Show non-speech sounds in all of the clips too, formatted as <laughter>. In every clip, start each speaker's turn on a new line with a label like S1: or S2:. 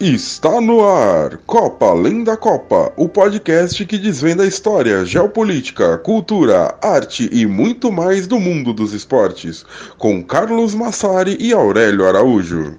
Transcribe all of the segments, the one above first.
S1: Está no ar Copa Além da Copa, o podcast que desvenda a história, geopolítica, cultura, arte e muito mais do mundo dos esportes, com Carlos Massari e Aurélio Araújo.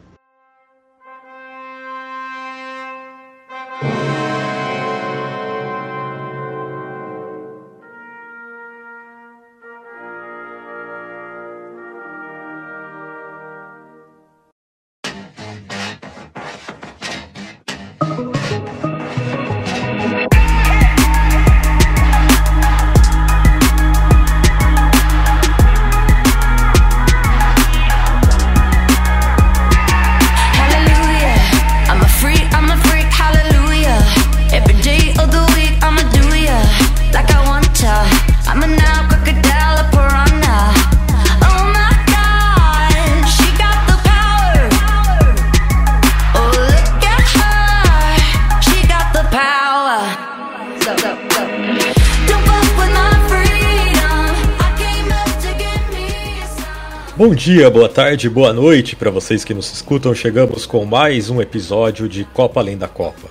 S2: Dia, boa tarde, boa noite para vocês que nos escutam. Chegamos com mais um episódio de Copa Além da Copa.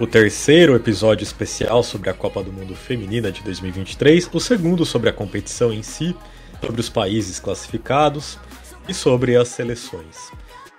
S2: O terceiro episódio especial sobre a Copa do Mundo Feminina de 2023, o segundo sobre a competição em si, sobre os países classificados e sobre as seleções.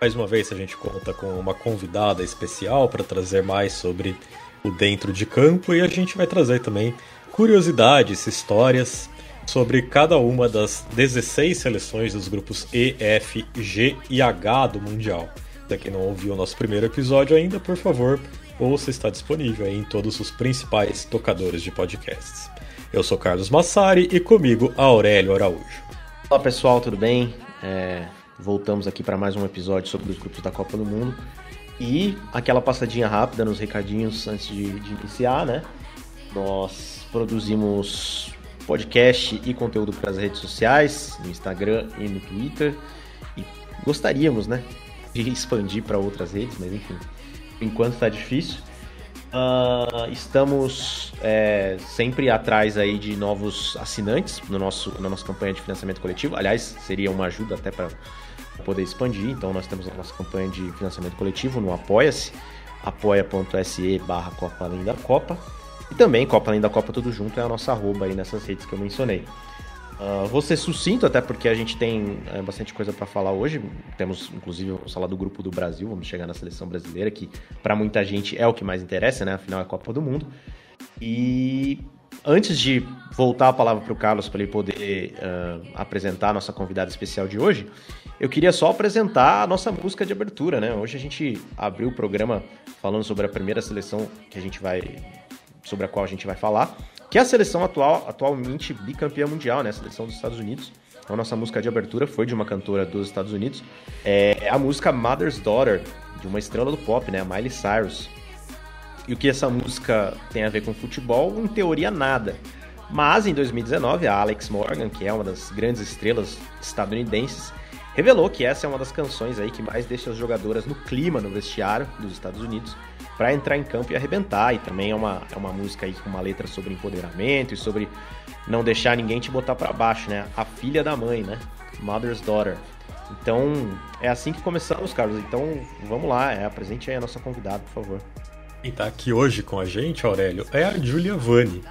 S2: Mais uma vez a gente conta com uma convidada especial para trazer mais sobre o dentro de campo e a gente vai trazer também curiosidades, histórias sobre cada uma das 16 seleções dos grupos E, F, G e H do Mundial. Para quem não ouviu o nosso primeiro episódio ainda, por favor, ouça está disponível em todos os principais tocadores de podcasts. Eu sou Carlos Massari e comigo Aurélio Araújo.
S3: Olá pessoal, tudo bem? É, voltamos aqui para mais um episódio sobre os grupos da Copa do Mundo. E aquela passadinha rápida nos recadinhos antes de, de iniciar, né? Nós produzimos podcast e conteúdo para as redes sociais, no Instagram e no Twitter. E gostaríamos, né, de expandir para outras redes, mas enfim, enquanto está difícil. Uh, estamos é, sempre atrás aí de novos assinantes no nosso, na nossa campanha de financiamento coletivo. Aliás, seria uma ajuda até para poder expandir. Então, nós temos a nossa campanha de financiamento coletivo no Apoia-se, apoia.se barra Copa Além da Copa. E também, Copa Além da Copa Tudo Junto é a nossa arroba aí nessas redes que eu mencionei. Uh, vou ser sucinto, até porque a gente tem é, bastante coisa para falar hoje. Temos, inclusive, vamos falar do grupo do Brasil, vamos chegar na seleção brasileira, que para muita gente é o que mais interessa, né? Afinal, é a Copa do Mundo. E antes de voltar a palavra para o Carlos para ele poder uh, apresentar a nossa convidada especial de hoje, eu queria só apresentar a nossa música de abertura, né? Hoje a gente abriu o programa falando sobre a primeira seleção que a gente vai sobre a qual a gente vai falar, que é a seleção atual, atualmente bicampeã mundial, né? A seleção dos Estados Unidos. Então, a nossa música de abertura foi de uma cantora dos Estados Unidos. É a música Mother's Daughter, de uma estrela do pop, né? A Miley Cyrus. E o que essa música tem a ver com futebol? Em teoria, nada. Mas em 2019, a Alex Morgan, que é uma das grandes estrelas estadunidenses, revelou que essa é uma das canções aí que mais deixa as jogadoras no clima no vestiário dos Estados Unidos para entrar em campo e arrebentar. E também é uma, é uma música aí com uma letra sobre empoderamento e sobre não deixar ninguém te botar para baixo, né? A filha da mãe, né? Mother's Daughter. Então, é assim que começamos, Carlos. Então, vamos lá, é, apresente aí a nossa convidada, por favor.
S2: Quem tá aqui hoje com a gente, Aurélio, é a Julia Vani.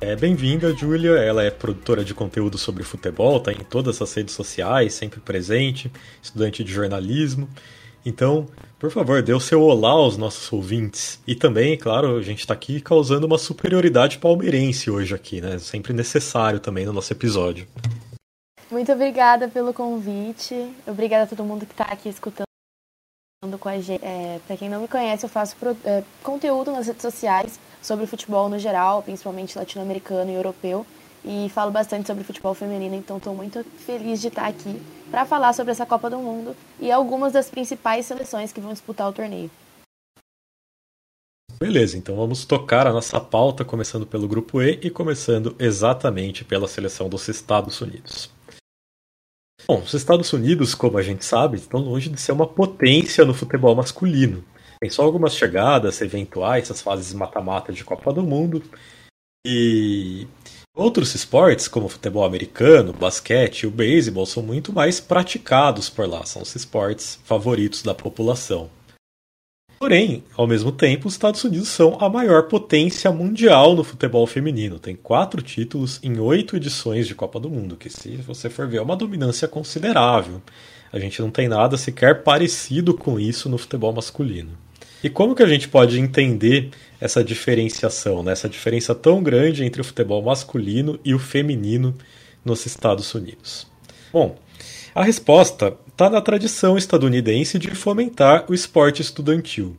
S2: É, Bem-vinda, Julia. Ela é produtora de conteúdo sobre futebol, tá em todas as redes sociais, sempre presente, estudante de jornalismo. Então, por favor, dê o seu olá aos nossos ouvintes. E também, claro, a gente está aqui causando uma superioridade palmeirense hoje aqui, né? Sempre necessário também no nosso episódio.
S4: Muito obrigada pelo convite. Obrigada a todo mundo que está aqui escutando com a gente. É, Para quem não me conhece, eu faço pro, é, conteúdo nas redes sociais sobre futebol no geral, principalmente latino-americano e europeu e falo bastante sobre futebol feminino, então estou muito feliz de estar aqui para falar sobre essa Copa do Mundo e algumas das principais seleções que vão disputar o torneio.
S2: Beleza, então vamos tocar a nossa pauta, começando pelo grupo E e começando exatamente pela seleção dos Estados Unidos. Bom, os Estados Unidos, como a gente sabe, estão longe de ser uma potência no futebol masculino. Tem só algumas chegadas eventuais, essas fases mata-mata de Copa do Mundo, E outros esportes, como o futebol americano, basquete e o beisebol, são muito mais praticados por lá, são os esportes favoritos da população. Porém, ao mesmo tempo, os Estados Unidos são a maior potência mundial no futebol feminino. Tem quatro títulos em oito edições de Copa do Mundo, que se você for ver é uma dominância considerável. A gente não tem nada sequer parecido com isso no futebol masculino. E como que a gente pode entender essa diferenciação, né? essa diferença tão grande entre o futebol masculino e o feminino nos Estados Unidos? Bom, a resposta está na tradição estadunidense de fomentar o esporte estudantil.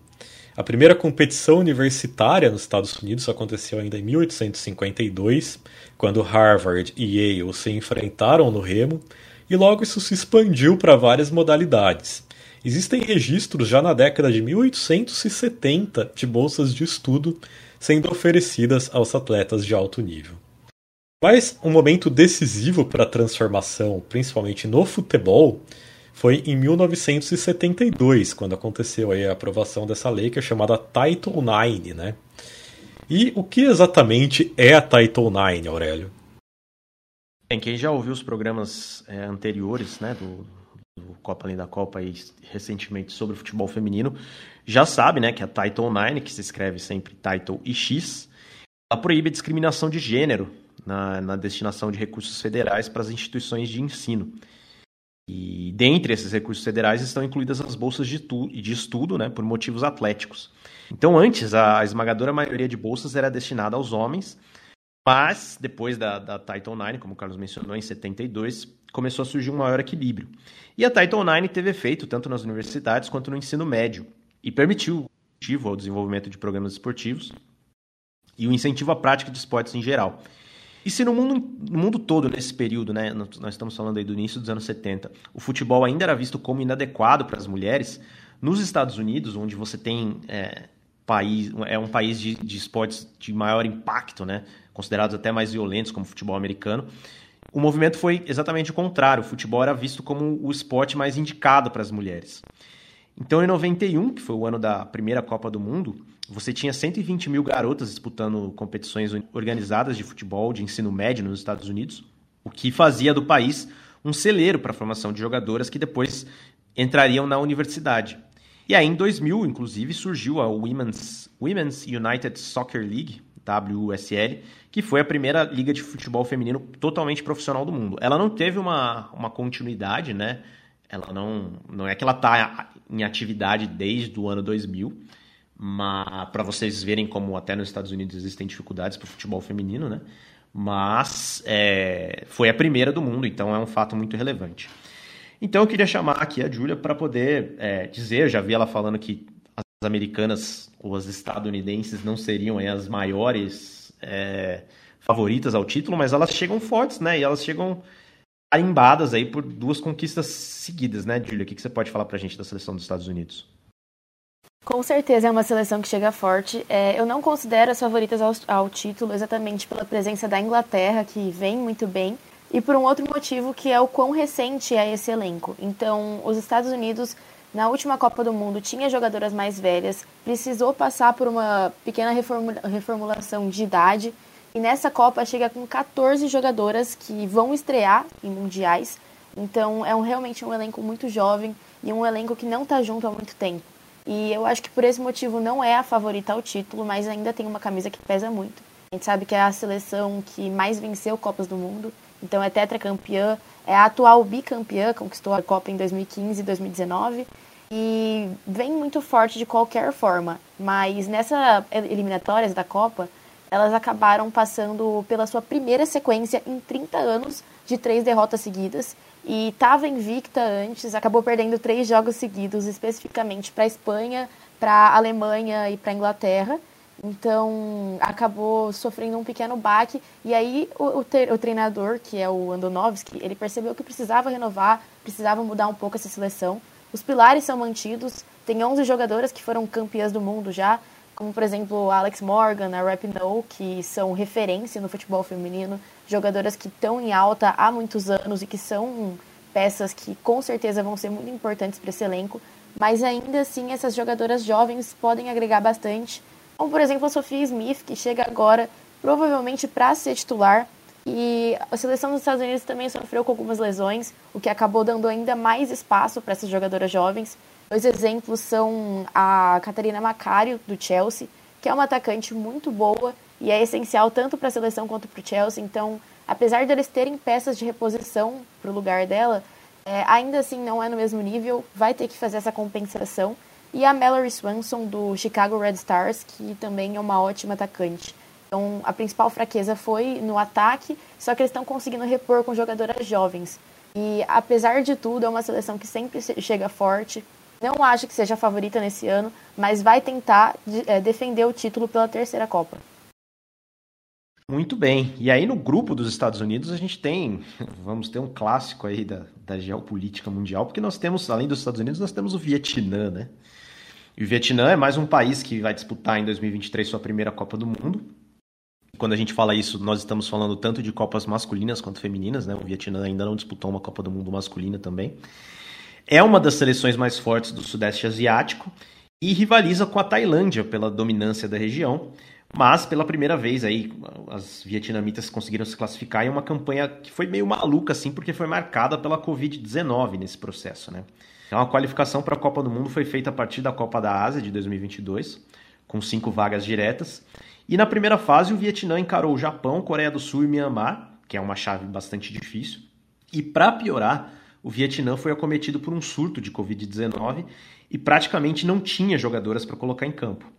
S2: A primeira competição universitária nos Estados Unidos aconteceu ainda em 1852, quando Harvard e Yale se enfrentaram no remo, e logo isso se expandiu para várias modalidades. Existem registros já na década de 1870 de bolsas de estudo sendo oferecidas aos atletas de alto nível. Mas um momento decisivo para a transformação, principalmente no futebol, foi em 1972, quando aconteceu a aprovação dessa lei que é chamada Title IX, né? E o que exatamente é a Title IX, Aurélio?
S3: Bem, quem já ouviu os programas é, anteriores, né, do, do, Copa Além da Copa e recentemente sobre o futebol feminino, já sabe, né, que a Title IX, que se escreve sempre Title e X, ela proíbe a discriminação de gênero na, na destinação de recursos federais para as instituições de ensino. E dentre esses recursos federais estão incluídas as bolsas de, tu, de estudo né, por motivos atléticos. Então, antes, a esmagadora maioria de bolsas era destinada aos homens, mas depois da, da Title IX, como o Carlos mencionou, em 72, começou a surgir um maior equilíbrio. E a Title IX teve efeito tanto nas universidades quanto no ensino médio e permitiu o ao desenvolvimento de programas esportivos e o incentivo à prática de esportes em geral. E se no mundo, no mundo todo, nesse período, né, nós estamos falando aí do início dos anos 70, o futebol ainda era visto como inadequado para as mulheres, nos Estados Unidos, onde você tem é, país, é um país de, de esportes de maior impacto, né, considerados até mais violentos, como o futebol americano, o movimento foi exatamente o contrário. O futebol era visto como o esporte mais indicado para as mulheres. Então, em 91, que foi o ano da primeira Copa do Mundo, você tinha 120 mil garotas disputando competições organizadas de futebol de ensino médio nos Estados Unidos, o que fazia do país um celeiro para a formação de jogadoras que depois entrariam na universidade. E aí, em 2000, inclusive, surgiu a Women's, Women's United Soccer League, WUSL, que foi a primeira liga de futebol feminino totalmente profissional do mundo. Ela não teve uma, uma continuidade, né? Ela não, não é que ela está em atividade desde o ano 2000, para vocês verem como até nos Estados Unidos existem dificuldades para o futebol feminino, né? Mas é, foi a primeira do mundo, então é um fato muito relevante. Então eu queria chamar aqui a Júlia para poder é, dizer, já vi ela falando que americanas ou as estadunidenses não seriam aí, as maiores é, favoritas ao título, mas elas chegam fortes, né? E elas chegam carimbadas aí por duas conquistas seguidas, né, Júlia? O que, que você pode falar para a gente da seleção dos Estados Unidos?
S4: Com certeza é uma seleção que chega forte. É, eu não considero as favoritas ao, ao, título exatamente pela presença da Inglaterra, que vem muito bem, e por um outro motivo que é o quão recente é esse elenco. Então, os Estados Unidos, na última Copa do Mundo, tinha jogadoras mais velhas, precisou passar por uma pequena reformula, reformulação de idade, e nessa Copa chega com 14 jogadoras que vão estrear em mundiais. Então, é um, realmente um elenco muito jovem e um elenco que não está junto há muito tempo. E eu acho que por esse motivo não é a favorita ao título, mas ainda tem uma camisa que pesa muito. A gente sabe que é a seleção que mais venceu Copas do Mundo, então é tetracampeã, é a atual bicampeã, conquistou a Copa em 2015 e 2019 e vem muito forte de qualquer forma. Mas nessa eliminatórias da Copa, elas acabaram passando pela sua primeira sequência em 30 anos de três derrotas seguidas e estava invicta antes, acabou perdendo três jogos seguidos, especificamente para a Espanha, para a Alemanha e para a Inglaterra. Então acabou sofrendo um pequeno baque. E aí o, o, o, treinador, que é o Andonovski, ele percebeu que precisava renovar, precisava mudar um pouco essa seleção. Os pilares são mantidos, tem 11 jogadoras que foram campeãs do mundo já, como por exemplo a Alex Morgan, a Rapinoe, que são referência no futebol feminino, jogadoras que estão em alta há muitos anos e que são peças que com certeza vão ser muito importantes para esse elenco, mas ainda assim essas jogadoras jovens podem agregar bastante, como por exemplo a Sofia Smith, que chega agora provavelmente para ser titular. E a seleção dos Estados Unidos também sofreu com algumas lesões, o que acabou dando ainda mais espaço para essas jogadoras jovens. Dois exemplos são a Catarina Macario, do Chelsea, que é uma atacante muito boa e é essencial tanto para a seleção quanto para o Chelsea. Então, apesar deles terem peças de reposição para o lugar dela, é, ainda assim não é no mesmo nível, vai ter que fazer essa compensação. E a Mallory Swanson, do Chicago Red Stars, que também é uma ótima atacante. Então, a principal fraqueza foi no ataque, só que eles estão conseguindo repor com jogadoras jovens. E, apesar de tudo, é uma seleção que sempre chega forte. Não acho que seja a favorita nesse ano, mas vai tentar é, defender o título pela terceira Copa.
S3: Muito bem. E aí no grupo dos Estados Unidos a gente tem, <laughs> vamos ter um clássico aí da, da geopolítica mundial, porque nós temos, além dos Estados Unidos, nós temos o Vietnã, né? E o Vietnã é mais um país que vai disputar em 2023 sua primeira Copa do Mundo. Quando a gente fala isso, nós estamos falando tanto de Copas masculinas quanto femininas, né? O Vietnã ainda não disputou uma Copa do Mundo masculina também. É uma das seleções mais fortes do Sudeste Asiático e rivaliza com a Tailândia pela dominância da região. Mas pela primeira vez aí as vietnamitas conseguiram se classificar em uma campanha que foi meio maluca assim, porque foi marcada pela Covid-19 nesse processo, né? Então a qualificação para a Copa do Mundo foi feita a partir da Copa da Ásia de 2022, com cinco vagas diretas. E na primeira fase o Vietnã encarou o Japão, Coreia do Sul e Myanmar, que é uma chave bastante difícil. E para piorar, o Vietnã foi acometido por um surto de Covid-19 e praticamente não tinha jogadoras para colocar em campo.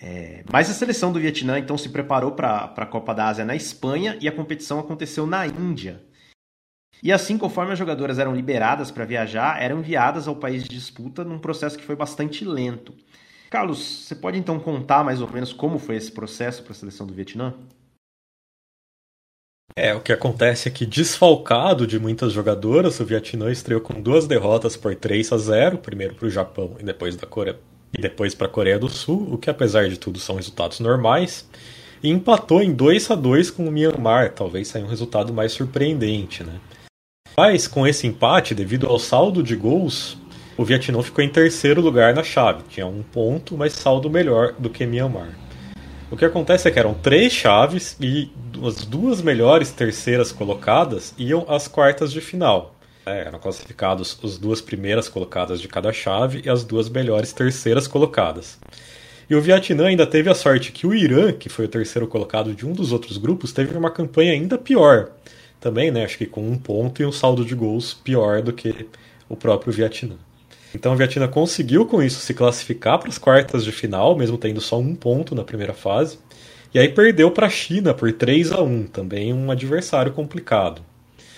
S3: É, mas a seleção do Vietnã então se preparou para a Copa da Ásia na Espanha e a competição aconteceu na Índia. E assim, conforme as jogadoras eram liberadas para viajar, eram enviadas ao país de disputa num processo que foi bastante lento. Carlos, você pode então contar mais ou menos como foi esse processo para a seleção do Vietnã?
S2: É, o que acontece é que, desfalcado de muitas jogadoras, o Vietnã estreou com duas derrotas por 3 a 0, primeiro para o Japão e depois da Coreia, e depois para a Coreia do Sul, o que apesar de tudo são resultados normais, e empatou em 2 a 2 com o Myanmar, talvez saia um resultado mais surpreendente, né? Mas com esse empate, devido ao saldo de gols, o Vietnã ficou em terceiro lugar na chave, tinha um ponto, mas saldo melhor do que Myanmar. O que acontece é que eram três chaves e as duas melhores terceiras colocadas iam às quartas de final. É, eram classificados as duas primeiras colocadas de cada chave e as duas melhores terceiras colocadas. E o Vietnã ainda teve a sorte que o Irã, que foi o terceiro colocado de um dos outros grupos, teve uma campanha ainda pior. Também, né, acho que com um ponto e um saldo de gols pior do que o próprio Vietnã. Então o Vietnã conseguiu com isso se classificar para as quartas de final, mesmo tendo só um ponto na primeira fase. E aí perdeu para a China por 3 a 1 também um adversário complicado.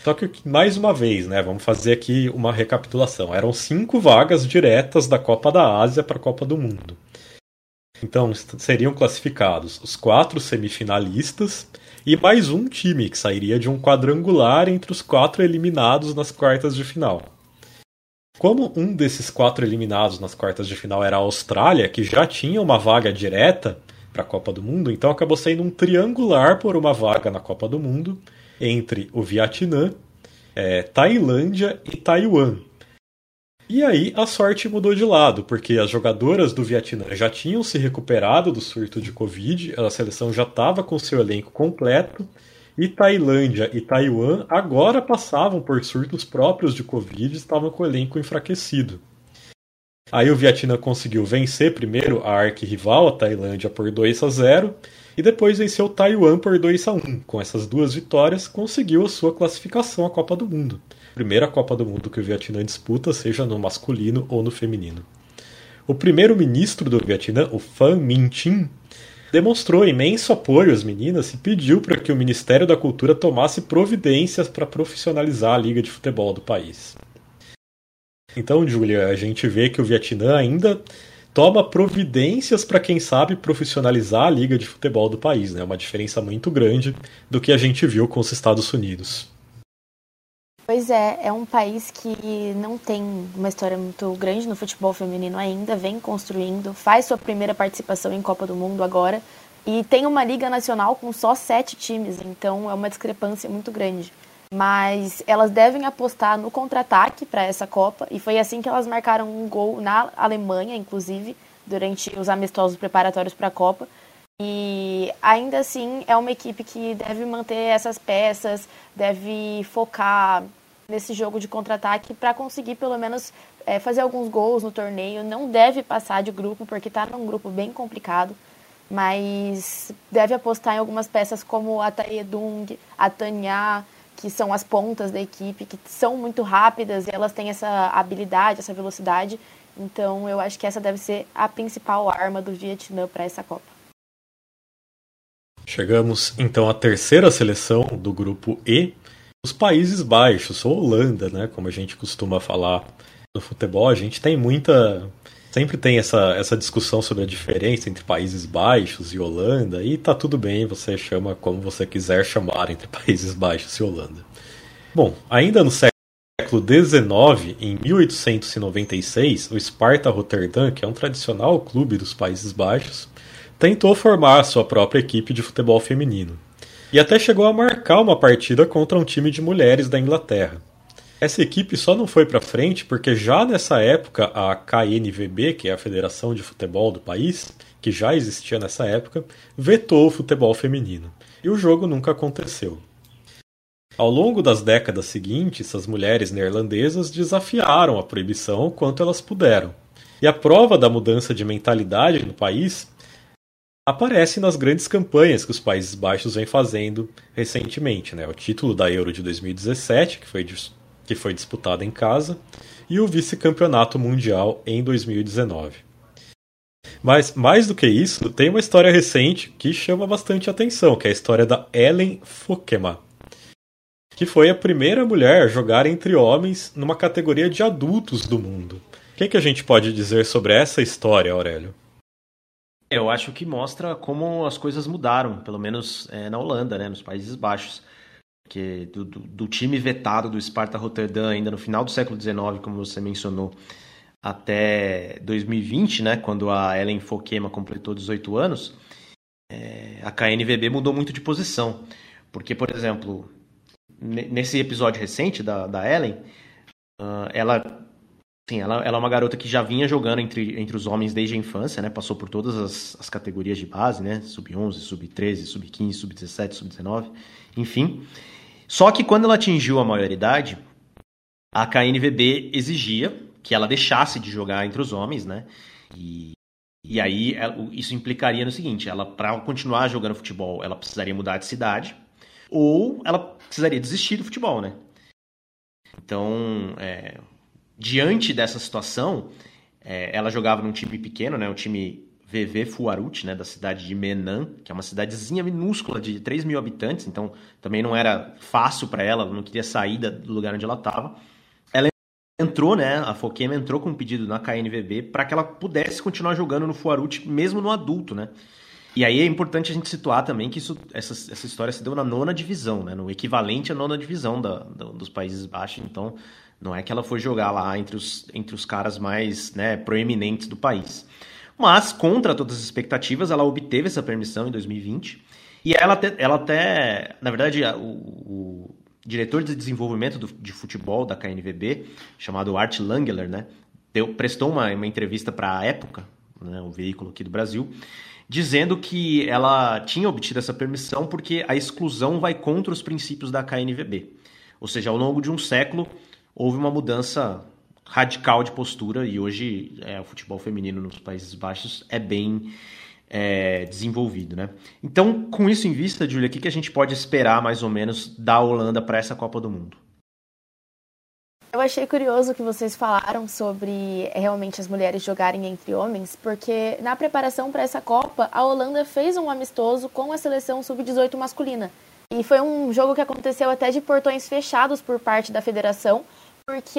S2: Só que, mais uma vez, né, vamos fazer aqui uma recapitulação. Eram cinco vagas diretas da Copa da Ásia para a Copa do Mundo. Então, seriam classificados os quatro semifinalistas e mais um time que sairia de um quadrangular entre os quatro eliminados nas quartas de final. Como um desses quatro eliminados nas quartas de final era a Austrália, que já tinha uma vaga direta para a Copa do Mundo, então acabou sendo um triangular por uma vaga na Copa do Mundo entre o Vietnã, é, Tailândia e Taiwan. E aí a sorte mudou de lado, porque as jogadoras do Vietnã já tinham se recuperado do surto de Covid, a seleção já estava com seu elenco completo, e Tailândia e Taiwan agora passavam por surtos próprios de Covid e estavam com o elenco enfraquecido. Aí o Vietnã conseguiu vencer primeiro a arquirrival, a Tailândia, por 2 a 0 e depois venceu Taiwan por 2 a 1. Com essas duas vitórias, conseguiu a sua classificação à Copa do Mundo. Primeira Copa do Mundo que o Vietnã disputa, seja no masculino ou no feminino. O primeiro-ministro do Vietnã, o Pham Minh Chinh, demonstrou imenso apoio às meninas e pediu para que o Ministério da Cultura tomasse providências para profissionalizar a liga de futebol do país. Então, Julia, a gente vê que o Vietnã ainda toma providências para quem sabe profissionalizar a liga de futebol do país, né? Uma diferença muito grande do que a gente viu com os Estados Unidos.
S4: Pois é, é um país que não tem uma história muito grande no futebol feminino ainda, vem construindo, faz sua primeira participação em Copa do Mundo agora e tem uma liga nacional com só sete times, então é uma discrepância muito grande mas elas devem apostar no contra-ataque para essa Copa, e foi assim que elas marcaram um gol na Alemanha, inclusive, durante os amistosos preparatórios para a Copa. E ainda assim é uma equipe que deve manter essas peças, deve focar nesse jogo de contra-ataque para conseguir pelo menos é, fazer alguns gols no torneio. Não deve passar de grupo, porque está num grupo bem complicado, mas deve apostar em algumas peças como a Taedung, a Tanya, que são as pontas da equipe, que são muito rápidas e elas têm essa habilidade, essa velocidade. Então eu acho que essa deve ser a principal arma do Vietnã para essa Copa.
S2: Chegamos então à terceira seleção do grupo E, os Países Baixos, ou Holanda, né, como a gente costuma falar no futebol. A gente tem muita sempre tem essa, essa discussão sobre a diferença entre Países Baixos e Holanda, e tá tudo bem, você chama como você quiser chamar entre <laughs> Países Baixos e Holanda. Bom, ainda no século XIX, em 1896, o Sparta Rotterdam, que é um tradicional clube dos Países Baixos, tentou formar sua própria equipe de futebol feminino. E até chegou a marcar uma partida contra um time de mulheres da Inglaterra. Essa equipe só não foi para frente porque já nessa época a KNVB, que é a Federação de Futebol do país, que já existia nessa época, vetou o futebol feminino. E o jogo nunca aconteceu. Ao longo das décadas seguintes, as mulheres neerlandesas desafiaram a proibição quanto elas puderam. E a prova da mudança de mentalidade no país aparece nas grandes campanhas que os Países Baixos vêm fazendo recentemente. Né? O título da Euro de 2017, que foi, que foi disputado em casa, e o vice-campeonato mundial em 2019. Mas, mais do que isso, tem uma história recente que chama bastante atenção, que é a história da Ellen Fokema, que foi a primeira mulher a jogar entre homens numa categoria de adultos do mundo. O que, que a gente pode dizer sobre essa história, Aurélio?
S3: Eu acho que mostra como as coisas mudaram, pelo menos é, na Holanda, né, nos Países Baixos. Que do, do, do, time vetado do Sparta Rotterdam ainda no final do século XIX, como você mencionou, até 2020, né, quando a Ellen Fokema completou 18 anos, é, a KNVB mudou muito de posição. Porque, por exemplo, nesse episódio recente da, da Ellen, uh, ela Sim, ela, ela é uma garota que já vinha jogando entre, entre os homens desde a infância, né? Passou por todas as, as categorias de base, né? Sub-11, sub-13, sub-15, sub-17, sub-19, enfim. Só que quando ela atingiu a maioridade, a KNVB exigia que ela deixasse de jogar entre os homens, né? E, e aí isso implicaria no seguinte: ela, para continuar jogando futebol, ela precisaria mudar de cidade, ou ela precisaria desistir do futebol, né? Então, é, diante dessa situação, é, ela jogava num time pequeno, né, o time VV Fuarut, né, da cidade de Menan, que é uma cidadezinha minúscula de 3 mil habitantes, então também não era fácil para ela, ela não queria sair do lugar onde ela estava. Ela entrou, né, a Fokema entrou com um pedido na KNVB para que ela pudesse continuar jogando no Fuarut, mesmo no adulto, né. E aí é importante a gente situar também que isso, essa, essa história se deu na nona divisão, né, no equivalente à nona divisão da, da, dos Países Baixos, então não é que ela foi jogar lá entre os, entre os caras mais né, proeminentes do país. Mas, contra todas as expectativas, ela obteve essa permissão em 2020. E ela até, ela até na verdade, o, o diretor de desenvolvimento do, de futebol da KNVB, chamado Art Langler, né, deu, prestou uma, uma entrevista para a Época, né, o veículo aqui do Brasil, dizendo que ela tinha obtido essa permissão porque a exclusão vai contra os princípios da KNVB. Ou seja, ao longo de um século, houve uma mudança radical de postura e hoje é, o futebol feminino nos Países Baixos é bem é, desenvolvido, né? Então, com isso em vista, Julia, o que, que a gente pode esperar mais ou menos da Holanda para essa Copa do Mundo?
S4: Eu achei curioso que vocês falaram sobre é, realmente as mulheres jogarem entre homens, porque na preparação para essa Copa, a Holanda fez um amistoso com a seleção sub-18 masculina. E foi um jogo que aconteceu até de portões fechados por parte da federação, porque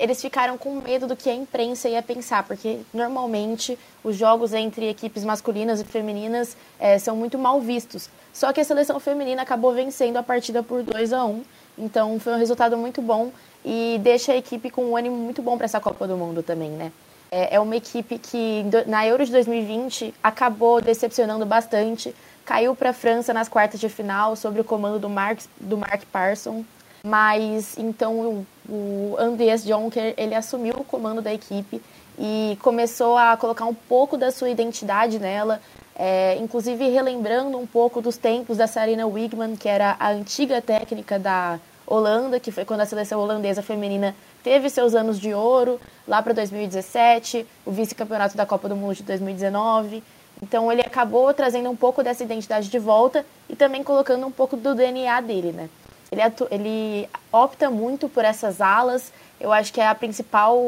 S4: eles ficaram com medo do que a imprensa ia pensar, porque normalmente os jogos entre equipes masculinas e femininas é, são muito mal vistos. Só que a seleção feminina acabou vencendo a partida por 2 a 1 então foi um resultado muito bom e deixa a equipe com um ânimo muito bom para essa Copa do Mundo também, né? É, é uma equipe que na Euro de 2020 acabou decepcionando bastante, caiu para a França nas quartas de final sob o comando do Mark, do Mark Parson, mas então o, Andreas Jonker ele assumiu o comando da equipe e começou a colocar um pouco da sua identidade nela, é, inclusive relembrando um pouco dos tempos da Sarina Wigman, que era a antiga técnica da Holanda, que foi quando a seleção holandesa feminina teve seus anos de ouro, lá para 2017, o vice-campeonato da Copa do Mundo de 2019. Então ele acabou trazendo um pouco dessa identidade de volta e também colocando um pouco do DNA dele, né? Ele, ele opta muito por essas alas, eu acho que é a principal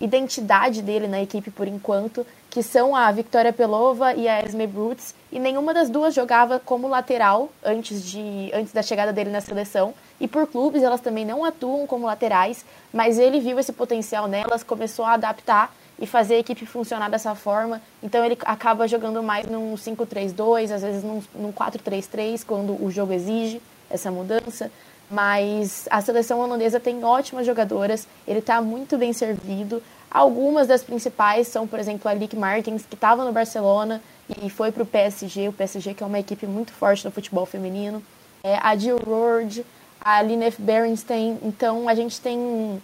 S4: identidade dele na equipe por enquanto, que são a Victoria Pelova e a Esme Brutes, e nenhuma das duas jogava como lateral antes, de, antes da chegada dele na seleção. E por clubes elas também não atuam como laterais, mas ele viu esse potencial nelas, começou a adaptar e fazer a equipe funcionar dessa forma. Então ele acaba jogando mais num 5-3-2, às vezes num, num 4-3-3, quando o jogo exige essa mudança. Mas a seleção holandesa tem ótimas jogadoras, ele está muito bem servido. Algumas das principais são, por exemplo, a Lick Martins, que estava no Barcelona e foi para o PSG, o PSG que é uma equipe muito forte no futebol feminino. É, a Jill Roord, a Linef Berenstein. Então a gente tem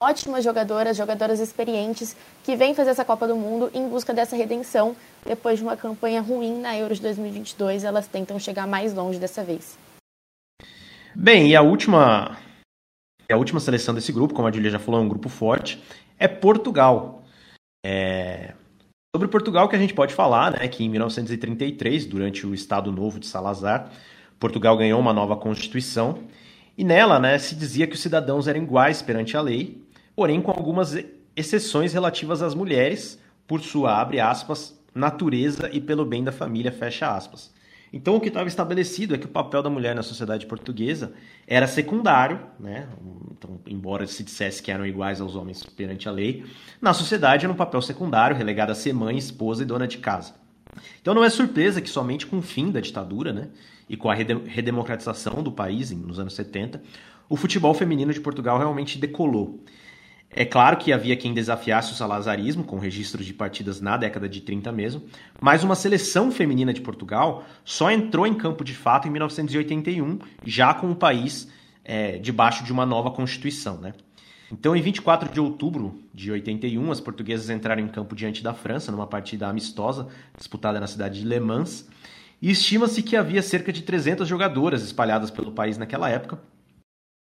S4: ótimas jogadoras, jogadoras experientes, que vêm fazer essa Copa do Mundo em busca dessa redenção. Depois de uma campanha ruim na Euro de 2022, elas tentam chegar mais longe dessa vez.
S3: Bem, e a última, a última seleção desse grupo, como a Julia já falou, é um grupo forte é Portugal. É... Sobre Portugal que a gente pode falar, né, que em 1933, durante o Estado Novo de Salazar, Portugal ganhou uma nova constituição e nela, né, se dizia que os cidadãos eram iguais perante a lei, porém com algumas exceções relativas às mulheres, por sua abre aspas natureza e pelo bem da família fecha aspas. Então, o que estava estabelecido é que o papel da mulher na sociedade portuguesa era secundário, né? Então, embora se dissesse que eram iguais aos homens perante a lei, na sociedade era um papel secundário, relegado a ser mãe, esposa e dona de casa. Então, não é surpresa que somente com o fim da ditadura, né, e com a redemocratização do país nos anos 70, o futebol feminino de Portugal realmente decolou. É claro que havia quem desafiasse o salazarismo, com registros de partidas na década de 30 mesmo, mas uma seleção feminina de Portugal só entrou em campo de fato em 1981, já com o país é, debaixo de uma nova constituição. Né? Então, em 24 de outubro de 81, as portuguesas entraram em campo diante da França, numa partida amistosa disputada na cidade de Le Mans, e estima-se que havia cerca de 300 jogadoras espalhadas pelo país naquela época,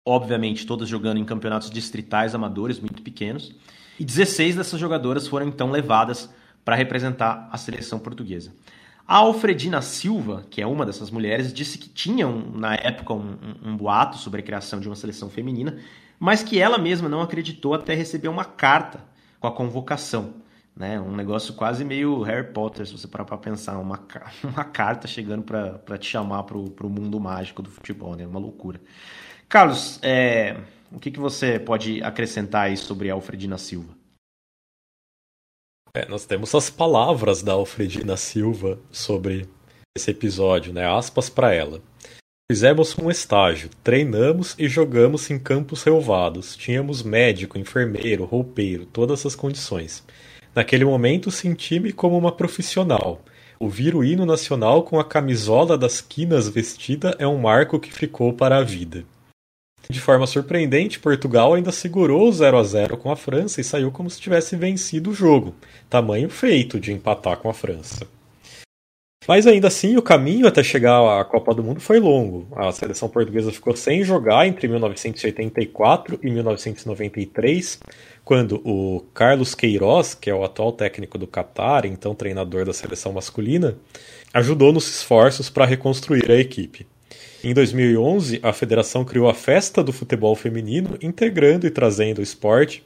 S3: obviamente todas jogando em campeonatos distritais amadores muito pequenos, e 16 dessas jogadoras foram então levadas para representar a seleção portuguesa. A Alfredina Silva, que é uma dessas mulheres, disse que tinha na época um, um, um boato sobre a criação de uma seleção feminina, mas que ela mesma não acreditou até receber uma carta com a convocação. Né? Um negócio quase meio Harry Potter, se você parar para pensar, uma, <laughs> uma carta chegando para te chamar para o mundo mágico do futebol, né? uma loucura. Carlos, é, o que, que você pode acrescentar aí sobre Alfredina Silva?
S2: É, nós temos as palavras da Alfredina Silva sobre esse episódio, né? Aspas para ela. Fizemos um estágio, treinamos e jogamos em campos relvados. Tínhamos médico, enfermeiro, roupeiro, todas as condições. Naquele momento senti-me como uma profissional. Ouvir o hino nacional com a camisola das quinas vestida é um marco que ficou para a vida. De forma surpreendente, Portugal ainda segurou o 0 a 0 com a França e saiu como se tivesse vencido o jogo. Tamanho feito de empatar com a França. Mas ainda assim, o caminho até chegar à Copa do Mundo foi longo. A seleção portuguesa ficou sem jogar entre 1984 e 1993, quando o Carlos Queiroz, que é o atual técnico do Qatar, então treinador da seleção masculina, ajudou nos esforços para reconstruir a equipe. Em 2011, a federação criou a Festa do Futebol Feminino, integrando e trazendo o esporte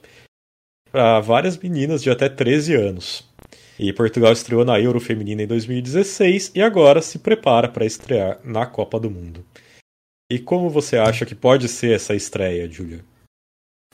S2: para várias meninas de até 13 anos. E Portugal estreou na Euro Feminina em 2016 e agora se prepara para estrear na Copa do Mundo. E como você acha que pode ser essa estreia, Julia?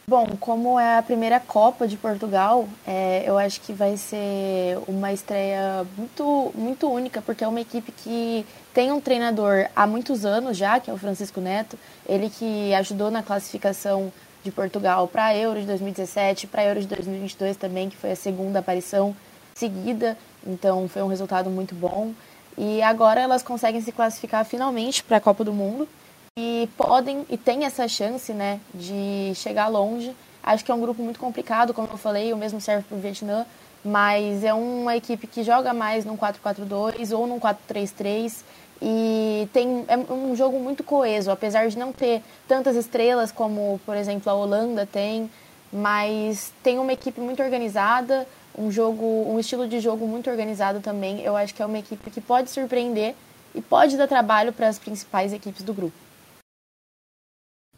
S4: Bom, como é a primeira Copa de Portugal, é, eu acho que vai ser uma estreia muito, muito única, porque é uma equipe que tem um treinador há muitos anos já, que é o Francisco Neto, ele que ajudou na classificação de Portugal para a Euro de 2017, para a Euro de 2022 também, que foi a segunda aparição seguida, então foi um resultado muito bom. E agora elas conseguem se classificar finalmente para a Copa do Mundo e podem e têm essa chance, né, de chegar longe. Acho que é um grupo muito complicado, como eu falei, o mesmo serve para o Vietnã. mas é uma equipe que joga mais num 4-4-2 ou num 4-3-3 e tem é um jogo muito coeso, apesar de não ter tantas estrelas como, por exemplo, a Holanda tem, mas tem uma equipe muito organizada, um jogo, um estilo de jogo muito organizado também. Eu acho que é uma equipe que pode surpreender e pode dar trabalho para as principais equipes do grupo.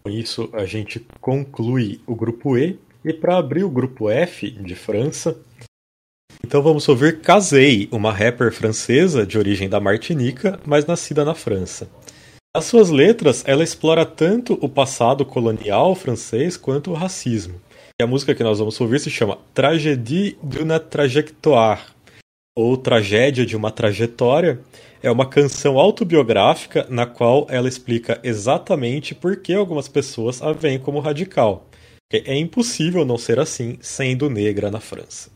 S2: Com isso, a gente conclui o grupo E e para abrir o grupo F de França, então vamos ouvir Casey, uma rapper francesa de origem da Martinica, mas nascida na França. Nas suas letras, ela explora tanto o passado colonial francês quanto o racismo. E a música que nós vamos ouvir se chama Tragédie d'une trajectoire, ou Tragédia de uma Trajetória. É uma canção autobiográfica na qual ela explica exatamente por que algumas pessoas a veem como radical. É impossível não ser assim sendo negra na França.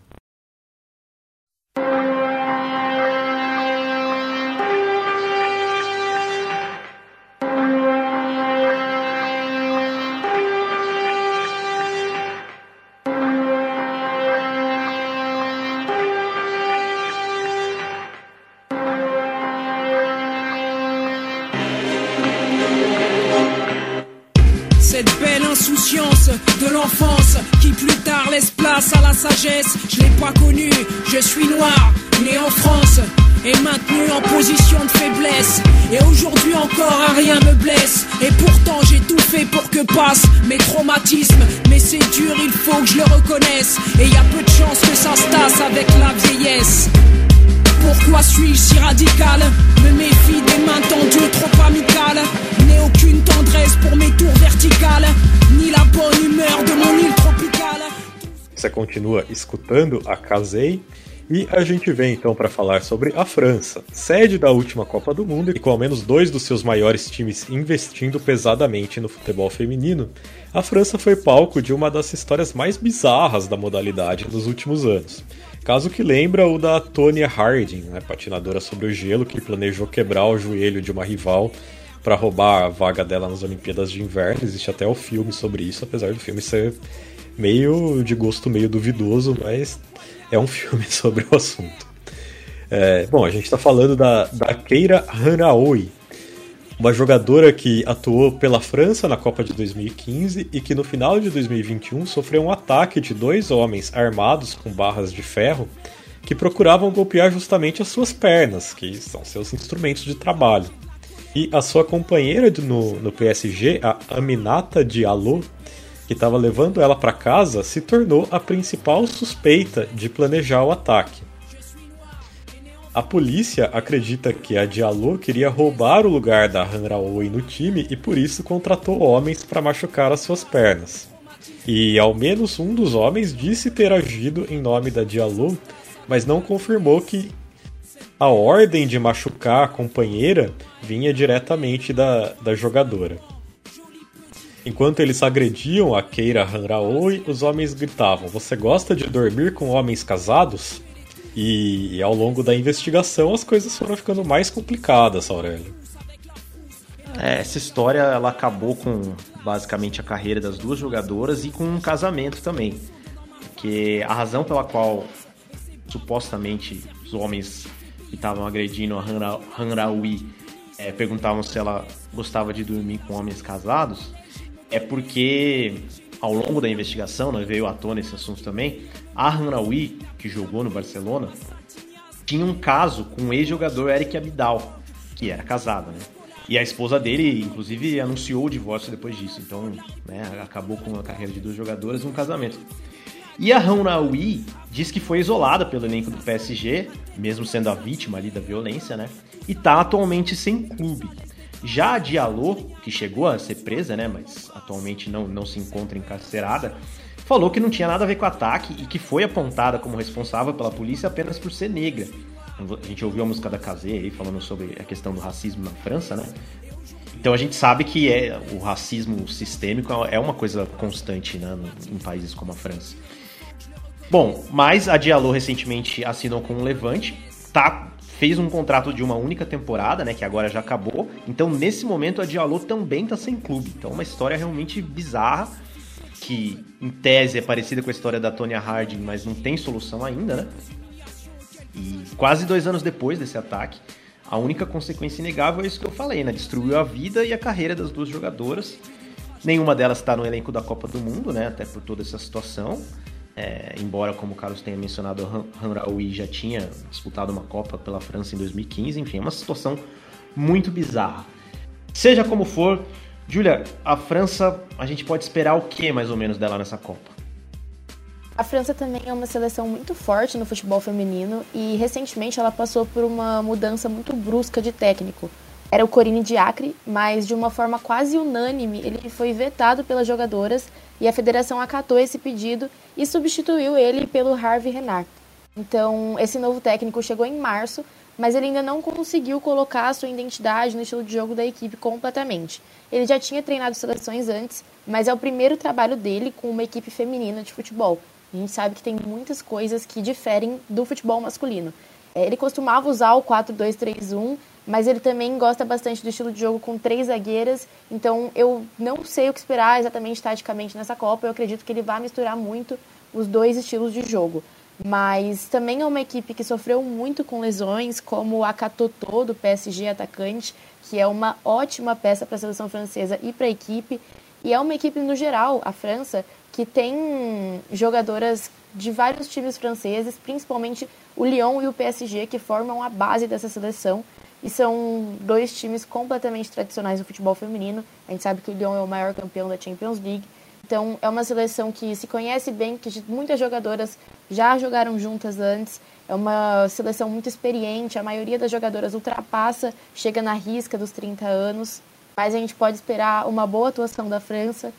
S2: Continua escutando a Casei e a gente vem então para falar sobre a França, sede da última Copa do Mundo e com ao menos dois dos seus maiores times investindo pesadamente no futebol feminino. A França foi palco de uma das histórias mais bizarras da modalidade nos últimos anos. Caso que lembra o da Tonya Harding, né, patinadora sobre o gelo, que planejou quebrar o joelho de uma rival para roubar a vaga dela nas Olimpíadas de Inverno. Existe até o filme sobre isso, apesar do filme ser meio de gosto meio duvidoso, mas é um <laughs> filme sobre o assunto. É, bom, a gente está falando da, da Keira Hanaoi, uma jogadora que atuou pela França na Copa de 2015 e que no final de 2021 sofreu um ataque de dois homens armados com barras de ferro que procuravam golpear justamente as suas pernas, que são seus instrumentos de trabalho. E a sua companheira no, no PSG, a Aminata Diallo, que estava levando ela para casa, se tornou a principal suspeita de planejar o ataque. A polícia acredita que a Diallo queria roubar o lugar da Han Raoi no time e por isso contratou homens para machucar as suas pernas. E ao menos um dos homens disse ter agido em nome da Diallo, mas não confirmou que a ordem de machucar a companheira vinha diretamente da, da jogadora. Enquanto eles agrediam a Keira Hanraoi, os homens gritavam: Você gosta de dormir com homens casados? E, ao longo da investigação as coisas foram ficando mais complicadas, Aurélio.
S3: É, essa história ela acabou com basicamente a carreira das duas jogadoras e com um casamento também. Porque a razão pela qual supostamente os homens que estavam agredindo a Hanraui é, perguntavam se ela gostava de dormir com homens casados é porque ao longo da investigação, né, veio à tona esse assunto também, a Hanraoui, que jogou no Barcelona, tinha um caso com o ex-jogador Eric Abidal, que era casado, né? E a esposa dele, inclusive, anunciou o divórcio depois disso. Então, né, acabou com a carreira de duas jogadoras e um casamento. E a Hanraoui diz que foi isolada pelo elenco do PSG, mesmo sendo a vítima ali da violência, né? E tá atualmente sem clube. Já a Diallo, que chegou a ser presa, né, mas atualmente não, não se encontra encarcerada, falou que não tinha nada a ver com o ataque e que foi apontada como responsável pela polícia apenas por ser negra. A gente ouviu a música da Kazé aí falando sobre a questão do racismo na França, né? Então a gente sabe que é, o racismo sistêmico é uma coisa constante né, em países como a França. Bom, mas a Diallo recentemente assinou com o Levante, tá fez um contrato de uma única temporada, né, que agora já acabou. Então, nesse momento, a Diallo também tá sem clube. Então, uma história realmente bizarra que em tese é parecida com a história da Tonya Harding, mas não tem solução ainda, né? E quase dois anos depois desse ataque, a única consequência inegável é isso que eu falei, né? Destruiu a vida e a carreira das duas jogadoras. Nenhuma delas está no elenco da Copa do Mundo, né? Até por toda essa situação. É, embora, como o Carlos tenha mencionado, o Hanraoui já tinha disputado uma Copa pela França em 2015. Enfim, é uma situação muito bizarra. Seja como for, Julia, a França, a gente pode esperar o que mais ou menos dela nessa Copa?
S4: A França também é uma seleção muito forte no futebol feminino e recentemente ela passou por uma mudança muito brusca de técnico. Era o Corine Diacre, mas de uma forma quase unânime ele foi vetado pelas jogadoras e a federação acatou esse pedido e substituiu ele pelo Harvey Renard. Então, esse novo técnico chegou em março, mas ele ainda não conseguiu colocar a sua identidade no estilo de jogo da equipe completamente. Ele já tinha treinado seleções antes, mas é o primeiro trabalho dele com uma equipe feminina de futebol. A gente sabe que tem muitas coisas que diferem do futebol masculino. É, ele costumava usar o 4-2-3-1, mas ele também gosta bastante do estilo de jogo com três zagueiras, então eu não sei o que esperar exatamente taticamente nessa Copa. Eu acredito que ele vai misturar muito os dois estilos de jogo mas também é uma equipe que sofreu muito com lesões, como a Catotô do PSG atacante, que é uma ótima peça para a seleção francesa e para a equipe. E é uma equipe, no geral, a França, que tem jogadoras de vários times franceses, principalmente o Lyon e o PSG, que formam a base dessa seleção. E são dois times completamente tradicionais do futebol feminino. A gente sabe que o Lyon é o maior campeão da Champions League. Então, é uma seleção que se conhece bem, que muitas jogadoras já jogaram juntas antes. É uma seleção muito experiente, a maioria das jogadoras ultrapassa, chega na risca dos 30 anos. Mas a gente pode esperar uma boa atuação da França,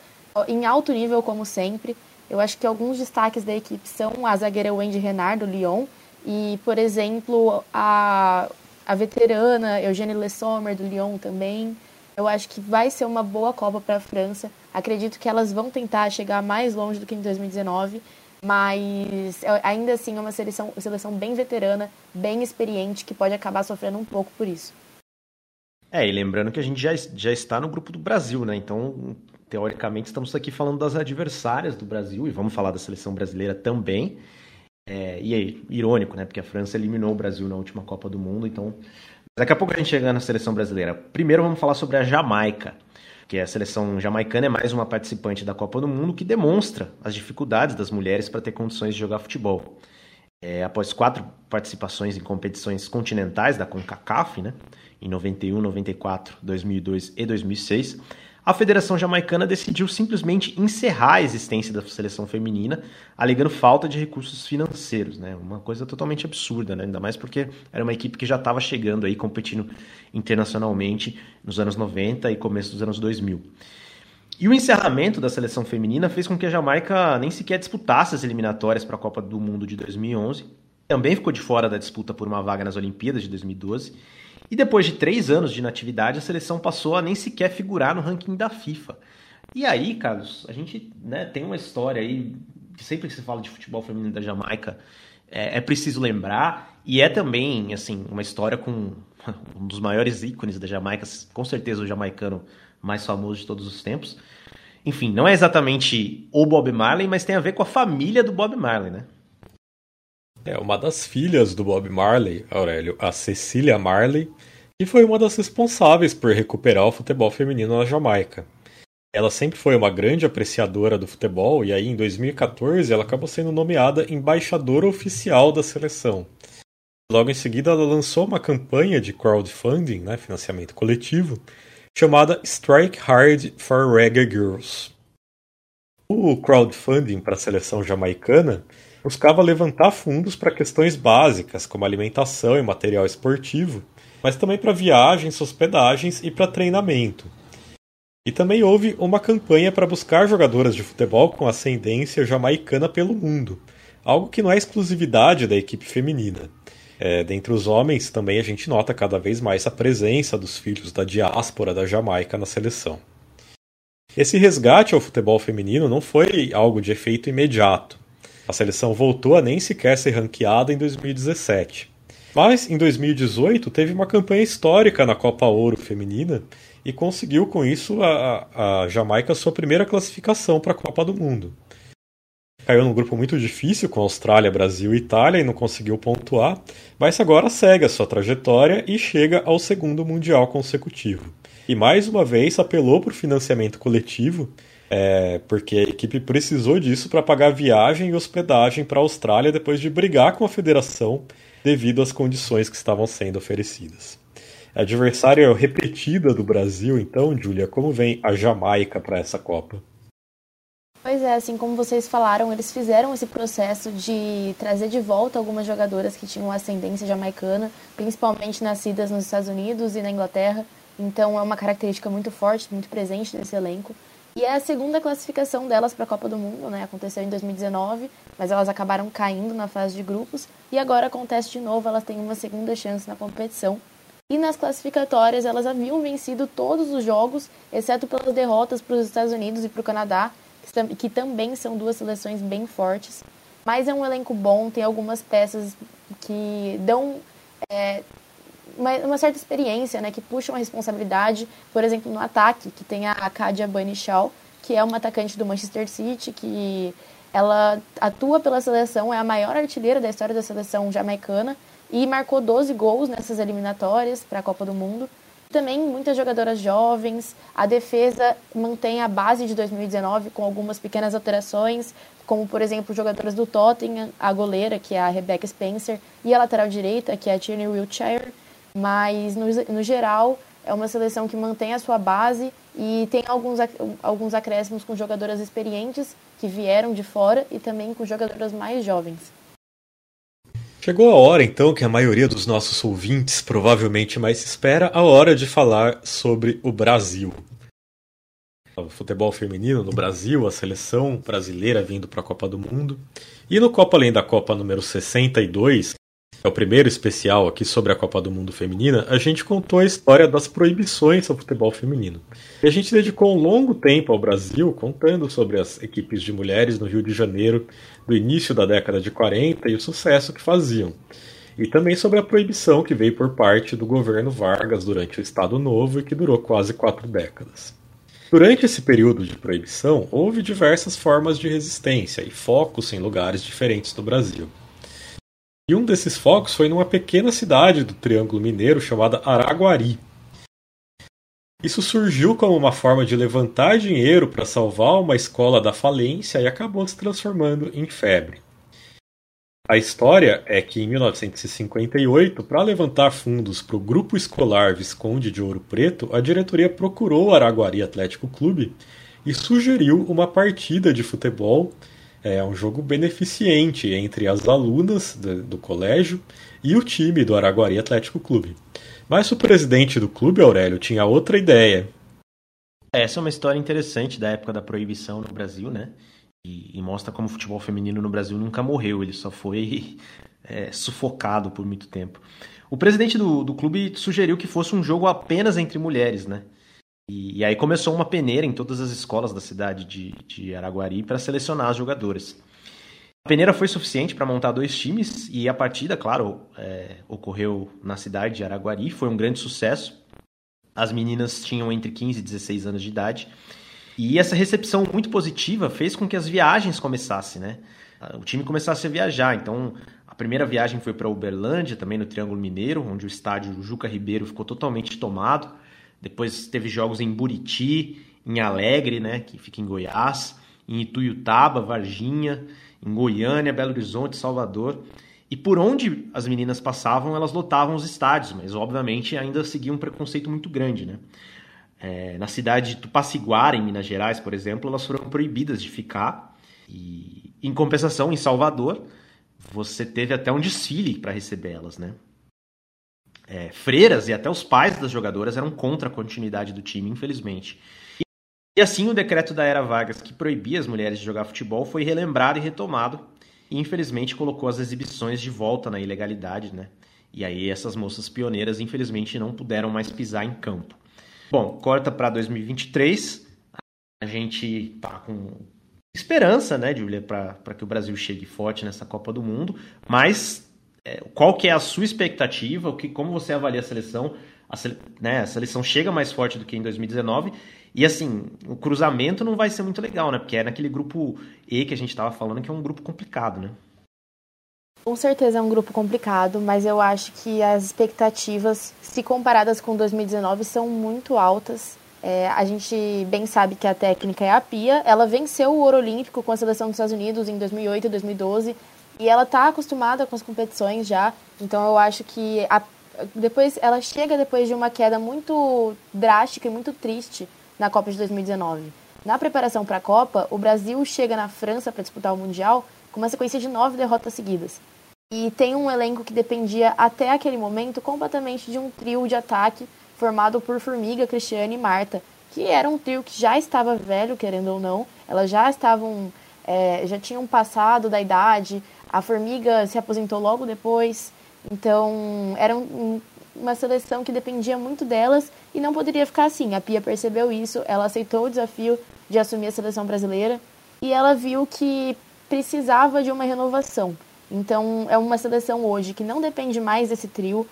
S4: em alto nível, como sempre. Eu acho que alguns destaques da equipe são a zagueira Wendy Renard, do Lyon, e, por exemplo, a, a veterana Eugênie Le Sommer, do Lyon também. Eu acho que vai ser uma boa Copa para a França. Acredito que elas vão tentar chegar mais longe do que em 2019, mas ainda assim é uma seleção, seleção bem veterana, bem experiente, que pode acabar sofrendo um pouco por isso.
S3: É, e lembrando que a gente já, já está no grupo do Brasil, né? Então, teoricamente, estamos aqui falando das adversárias do Brasil, e vamos falar da seleção brasileira também. É, e é irônico, né? Porque a França eliminou o Brasil na última Copa do Mundo, então Daqui a pouco a gente chega na seleção brasileira. Primeiro vamos falar sobre a Jamaica, que é a seleção jamaicana é mais uma participante da Copa do Mundo que demonstra as dificuldades das mulheres para ter condições de jogar futebol. É, após quatro participações em competições continentais da CONCACAF, né, em 91, 94, 2002 e 2006, a Federação Jamaicana decidiu simplesmente encerrar a existência da seleção feminina, alegando falta de recursos financeiros, né? Uma coisa totalmente absurda, né? Ainda mais porque era uma equipe que já estava chegando aí, competindo internacionalmente nos anos 90 e começo dos anos 2000. E o encerramento da seleção feminina fez com que a Jamaica nem sequer disputasse as eliminatórias para a Copa do Mundo de 2011. Também ficou de fora da disputa por uma vaga nas Olimpíadas de 2012 e depois de três anos de inatividade, a seleção passou a nem sequer figurar no ranking da FIFA. E aí, Carlos, a gente né, tem uma história aí, que sempre que se fala de futebol feminino da Jamaica, é, é preciso lembrar, e é também, assim, uma história com <laughs> um dos maiores ícones da Jamaica, com certeza o jamaicano mais famoso de todos os tempos. Enfim, não é exatamente o Bob Marley, mas tem a ver com a família do Bob Marley, né?
S2: É uma das filhas do Bob Marley, Aurélio, a Cecília Marley, que foi uma das responsáveis por recuperar o futebol feminino na Jamaica. Ela sempre foi uma grande apreciadora do futebol e aí em 2014 ela acabou sendo nomeada embaixadora oficial da seleção. Logo em seguida ela lançou uma campanha de crowdfunding, né, financiamento coletivo, chamada Strike Hard for Reggae Girls. O crowdfunding para a seleção jamaicana buscava levantar fundos para questões básicas, como alimentação e material esportivo, mas também para viagens, hospedagens e para treinamento. E também houve uma campanha para buscar jogadoras de futebol com ascendência jamaicana pelo mundo, algo que não é exclusividade da equipe feminina. É, dentre os homens, também a gente nota cada vez mais a presença dos filhos da diáspora da Jamaica na seleção. Esse resgate ao futebol feminino não foi algo de efeito imediato. A seleção voltou a nem sequer ser ranqueada em 2017. Mas em 2018 teve uma campanha histórica na Copa Ouro Feminina e conseguiu com isso a, a Jamaica sua primeira classificação para a Copa do Mundo. Caiu num grupo muito difícil com Austrália, Brasil e Itália e não conseguiu pontuar, mas agora segue a sua trajetória e chega ao segundo Mundial consecutivo. E mais uma vez apelou por financiamento coletivo, é, porque a equipe precisou disso para pagar viagem e hospedagem para a Austrália depois de brigar com a federação devido às condições que estavam sendo oferecidas. A adversária repetida do Brasil, então, Júlia, como vem a Jamaica para essa Copa?
S4: Pois é, assim como vocês falaram, eles fizeram esse processo de trazer de volta algumas jogadoras que tinham ascendência jamaicana, principalmente nascidas nos Estados Unidos e na Inglaterra. Então é uma característica muito forte, muito presente desse elenco. E é a segunda classificação delas para a Copa do Mundo, né? Aconteceu em 2019, mas elas acabaram caindo na fase de grupos e agora acontece de novo, elas têm uma segunda chance na competição. E nas classificatórias elas haviam vencido todos os jogos, exceto pelas derrotas para os Estados Unidos e para o Canadá, que também são duas seleções bem fortes. Mas é um elenco bom, tem algumas peças que dão é, uma, uma, certa experiência, né, que puxam a responsabilidade, por exemplo, no ataque, que tem a Kadia Bunny-Shaw, que é uma atacante do Manchester City, que ela atua pela seleção, é a maior artilheira da história da seleção jamaicana e marcou 12 gols nessas eliminatórias para a Copa do Mundo. Também muitas jogadoras jovens, a defesa mantém a base de 2019 com algumas pequenas alterações, como por exemplo jogadoras do Tottenham, a goleira, que é a Rebecca Spencer, e a lateral direita, que é a Tierney Wiltshire mas no, no geral é uma seleção que mantém a sua base e tem alguns, alguns acréscimos com jogadoras experientes que vieram de fora e também com jogadoras mais jovens.
S2: Chegou a hora então que a maioria dos nossos ouvintes provavelmente mais espera a hora de falar sobre o Brasil. O futebol feminino no Brasil, a seleção brasileira vindo para a Copa do Mundo. E no Copa Além da Copa número 62, é o primeiro especial aqui sobre a Copa do Mundo Feminina, a gente contou a história das proibições ao futebol feminino. E a gente dedicou um longo tempo ao Brasil contando sobre as equipes de mulheres no Rio de Janeiro do início da década de 40 e o sucesso que faziam. E também sobre a proibição que veio por parte do governo Vargas durante o Estado Novo e que durou quase quatro décadas. Durante esse período de proibição, houve diversas formas de resistência e focos em lugares diferentes do Brasil. E um desses focos foi numa pequena cidade do Triângulo Mineiro chamada Araguari. Isso surgiu como uma forma de levantar dinheiro para salvar uma escola da falência e acabou se transformando em febre. A história é que em 1958, para levantar fundos para o Grupo Escolar Visconde de Ouro Preto, a diretoria procurou o Araguari Atlético Clube e sugeriu uma partida de futebol é um jogo beneficente entre as alunas do, do colégio e o time do Araguari Atlético Clube. Mas o presidente do clube, Aurélio, tinha outra ideia.
S3: Essa é uma história interessante da época da proibição no Brasil, né? E, e mostra como o futebol feminino no Brasil nunca morreu, ele só foi <laughs> é, sufocado por muito tempo. O presidente do, do clube sugeriu que fosse um jogo apenas entre mulheres, né? E, e, aí começou uma peneira em todas as escolas da cidade de, de Araguari para selecionar as jogadoras. A peneira foi suficiente para montar dois times e a partida, claro, é, ocorreu na cidade de Araguari, foi um grande sucesso. As meninas tinham entre 15 e 16 anos de idade. E essa recepção muito positiva fez com que as viagens começassem, né? O time começasse a viajar. Então, a primeira viagem foi para Uberlândia, também no Triângulo Mineiro, onde o estádio Juca Ribeiro ficou totalmente tomado. Depois teve jogos em Buriti, em Alegre, né, que fica em Goiás, em Ituiutaba, Varginha, em Goiânia, Belo Horizonte, Salvador. E por onde as meninas passavam, elas lotavam os estádios, mas obviamente ainda seguia um preconceito muito grande, né? É, na cidade de Tupaciguara, em Minas Gerais, por exemplo, elas foram proibidas de ficar. E, em compensação, em Salvador, você teve até um desfile para receber elas, né? É, freiras e até os pais das jogadoras eram contra a continuidade do time, infelizmente. E assim o decreto da Era Vargas que proibia as mulheres de jogar futebol foi relembrado e retomado, e infelizmente colocou as exibições de volta na ilegalidade, né? E aí essas moças pioneiras infelizmente não puderam mais pisar em campo. Bom, corta para 2023. A gente tá com esperança, né, Julia, para que o Brasil chegue forte nessa Copa do Mundo, mas qual que é a sua expectativa, o que, como você avalia a seleção? A, né, a seleção chega mais forte do que em 2019 e assim, o cruzamento não vai ser muito legal, né? Porque é naquele grupo E que a gente estava falando que é um grupo complicado, né?
S4: Com certeza é um grupo complicado, mas eu acho que as expectativas, se comparadas com 2019, são muito altas. É, a gente bem sabe que a técnica é a Pia. Ela venceu o ouro olímpico com a seleção dos Estados Unidos em 2008 e 2012 e ela está acostumada com as competições já. Então eu acho que a, depois ela chega depois de uma queda muito drástica e muito triste na Copa de 2019. Na preparação para a Copa, o Brasil chega na França para disputar o Mundial com uma sequência de nove derrotas seguidas. E tem um elenco que dependia até aquele momento completamente de um trio de ataque formado por Formiga, Cristiane e Marta, que era um trio que já estava velho, querendo ou não. Elas já estavam, é, já tinham passado da idade. A Formiga se aposentou logo depois. Então, era um, uma seleção que dependia muito delas e não poderia ficar assim. A Pia percebeu isso, ela aceitou o desafio de assumir a seleção brasileira e ela viu que precisava de uma renovação. Então, é uma seleção hoje que não depende mais desse trio.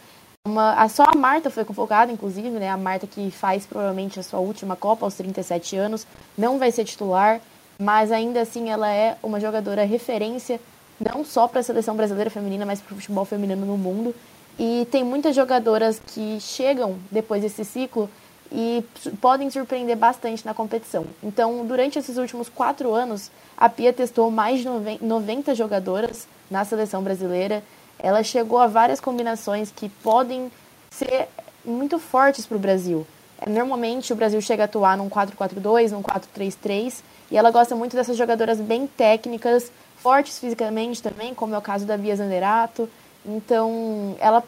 S4: Uma, a, só a Marta foi convocada, inclusive, né? A Marta que faz provavelmente a sua última Copa aos 37 anos, não vai ser titular, mas ainda assim ela é uma jogadora referência não só para a seleção brasileira feminina, mas para o futebol feminino no mundo. E tem muitas jogadoras que chegam depois desse ciclo e podem surpreender bastante na competição. Então, durante esses últimos quatro anos, a Pia testou mais de 90 jogadoras na seleção brasileira. Ela chegou a várias combinações que podem ser muito fortes para o Brasil. Normalmente, o Brasil chega a atuar num 4-4-2, num 4-3-3, e ela gosta muito dessas jogadoras bem técnicas, fortes fisicamente também, como é o caso da Bia Zanderato. Então, ela,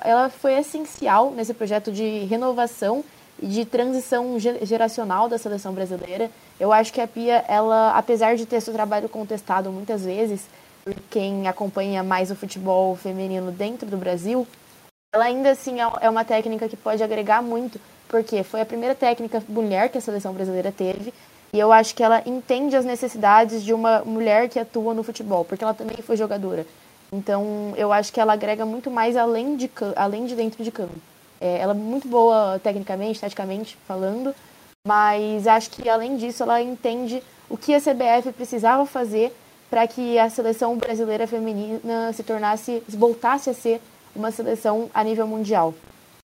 S4: ela foi essencial nesse projeto de renovação e de transição geracional da seleção brasileira. Eu acho que a Pia, ela, apesar de ter seu trabalho contestado muitas vezes por quem acompanha mais o futebol feminino dentro do Brasil, ela ainda assim é, é uma técnica que pode agregar muito, porque foi a primeira técnica mulher que a seleção brasileira teve, e eu acho que ela entende as necessidades de uma mulher que atua no futebol, porque ela também foi jogadora. Então, eu acho que ela agrega muito mais além de, além de dentro de campo. É, ela é muito boa tecnicamente, taticamente falando, mas acho que além disso ela entende o que a CBF precisava fazer para que a seleção brasileira feminina se tornasse, voltasse a ser uma seleção a nível mundial.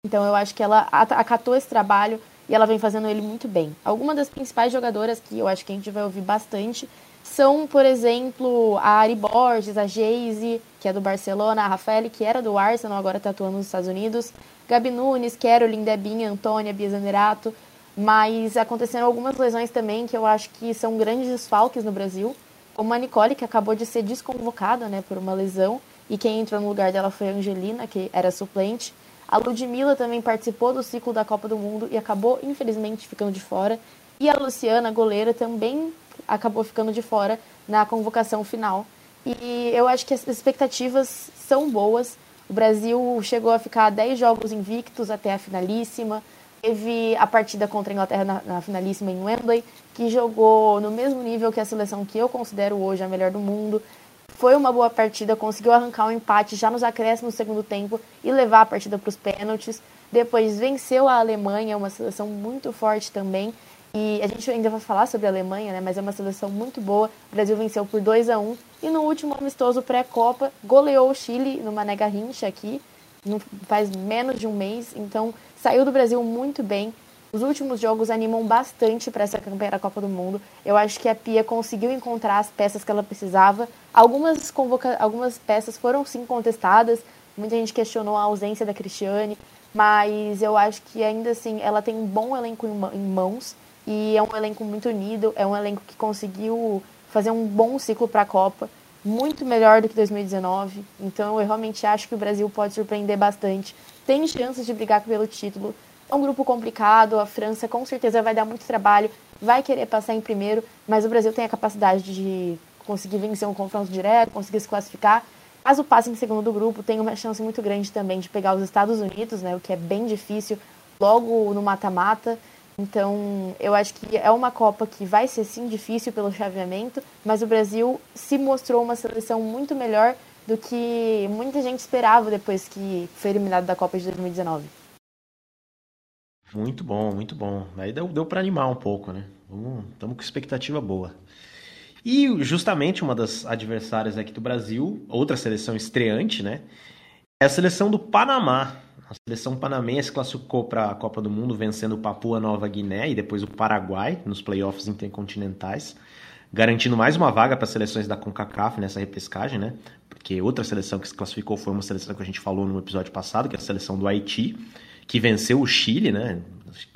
S4: Então eu acho que ela acatou esse trabalho e ela vem fazendo ele muito bem. Algumas das principais jogadoras que eu acho que a gente vai ouvir bastante são, por exemplo, a Ari Borges, a Geise, que é do Barcelona, a Rafael, que era do Arsenal, agora está atuando nos Estados Unidos, Gabi Nunes, Carolyn, Debinha, Antônia, Bia Zanerato, mas aconteceram algumas lesões também que eu acho que são grandes desfalques no Brasil, como a Nicole, que acabou de ser desconvocada né, por uma lesão, e quem entrou no lugar dela foi a Angelina, que era suplente. A Ludmilla também participou do ciclo da Copa do Mundo e acabou, infelizmente, ficando de fora. E a Luciana, goleira, também acabou ficando de fora na convocação final. E eu acho que as expectativas são boas. O Brasil chegou a ficar 10 jogos invictos até a finalíssima. Teve a partida contra a Inglaterra na, na, finalíssima em Wembley, que jogou no mesmo nível que a seleção que eu considero hoje a melhor do mundo. Foi uma boa partida, conseguiu arrancar um empate já nos acréscimos no segundo tempo e levar a partida para os pênaltis. Depois venceu a Alemanha, uma seleção muito forte também. E a gente ainda vai falar sobre a Alemanha, né? Mas é uma seleção muito boa. O Brasil venceu por 2 a 1 e no último amistoso pré-copa goleou o Chile no Mané Garrincha aqui, faz menos de um mês. Então saiu do Brasil muito bem. Os últimos jogos animam bastante para essa campanha da Copa do Mundo. Eu acho que a Pia conseguiu encontrar as peças que ela precisava. Algumas, convoca... Algumas peças foram sim contestadas. Muita gente questionou a ausência da Cristiane, mas eu acho que ainda assim ela tem um bom elenco em mãos e é um elenco muito unido, é um elenco que conseguiu fazer um bom ciclo para a Copa, muito melhor do que 2019. Então eu realmente acho que o Brasil pode surpreender bastante. Tem chances de brigar pelo título. É um grupo complicado, a França com certeza vai dar muito trabalho, vai querer passar em primeiro, mas o Brasil tem a capacidade de conseguir vencer um confronto direto, conseguir se classificar. Caso passe em segundo do grupo, tem uma chance muito grande também de pegar os Estados Unidos, né, o que é bem difícil, logo no mata-mata. Então, eu acho que é uma Copa que vai ser sim difícil pelo chaveamento, mas o Brasil se mostrou uma seleção muito melhor do que muita gente esperava depois que foi eliminado da Copa de 2019.
S3: Muito bom, muito bom. Aí deu, deu para animar um pouco, né? Estamos com expectativa boa. E justamente uma das adversárias aqui do Brasil, outra seleção estreante, né? É a seleção do Panamá. A seleção panamense classificou para a Copa do Mundo vencendo o Papua Nova Guiné e depois o Paraguai nos playoffs intercontinentais, garantindo mais uma vaga para as seleções da CONCACAF nessa repescagem, né? Porque outra seleção que se classificou foi uma seleção que a gente falou no episódio passado, que é a seleção do Haiti, que venceu o Chile, né?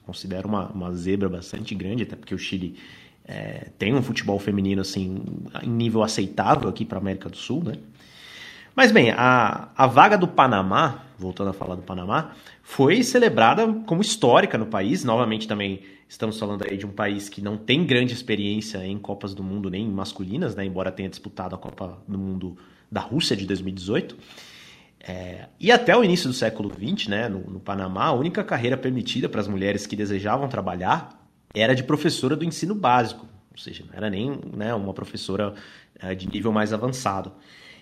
S3: Considero uma, uma zebra bastante grande, até porque o Chile é, tem um futebol feminino assim em nível aceitável aqui para a América do Sul, né? Mas bem, a, a vaga do Panamá, voltando a falar do Panamá, foi celebrada como histórica no país. Novamente também estamos falando aí de um país que não tem grande experiência em Copas do Mundo nem masculinas, né? Embora tenha disputado a Copa do Mundo da Rússia de 2018. É, e até o início do século XX, né, no, no Panamá, a única carreira permitida para as mulheres que desejavam trabalhar era de professora do ensino básico, ou seja, não era nem né, uma professora é, de nível mais avançado.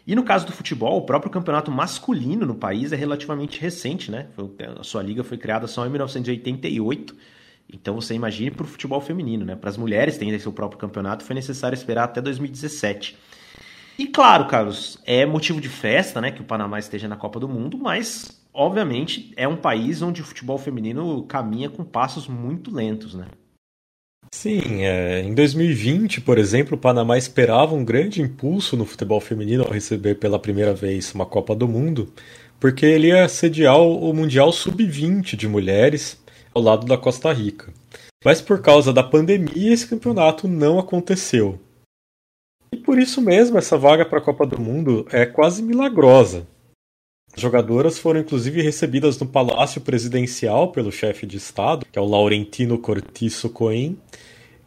S3: E no caso do futebol, o próprio campeonato masculino no país é relativamente recente, né? Foi, a sua liga foi criada só em 1988. Então você imagine para o futebol feminino, né? Para as mulheres terem seu próprio campeonato, foi necessário esperar até 2017. E claro, Carlos, é motivo de festa, né, que o Panamá esteja na Copa do Mundo, mas obviamente é um país onde o futebol feminino caminha com passos muito lentos, né?
S2: Sim, é, em 2020, por exemplo, o Panamá esperava um grande impulso no futebol feminino ao receber pela primeira vez uma Copa do Mundo, porque ele ia sediar o Mundial Sub-20 de mulheres ao lado da Costa Rica. Mas por causa da pandemia, esse campeonato não aconteceu. E por isso mesmo, essa vaga para a Copa do Mundo é quase milagrosa. As jogadoras foram inclusive recebidas no Palácio Presidencial pelo chefe de Estado, que é o Laurentino Cortiço Cohen,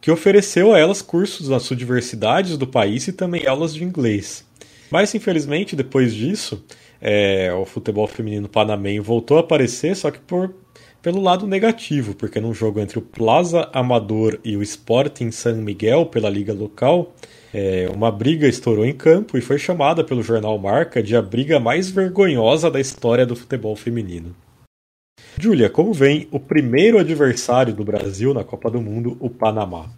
S2: que ofereceu a elas cursos nas universidades do país e também aulas de inglês. Mas infelizmente, depois disso, é, o futebol feminino panamenho voltou a aparecer, só que por, pelo lado negativo, porque num jogo entre o Plaza Amador e o Sporting San Miguel pela liga local, é, uma briga estourou em campo e foi chamada pelo jornal Marca de a briga mais vergonhosa da história do futebol feminino. Júlia, como vem o primeiro adversário do Brasil na Copa do Mundo, o Panamá?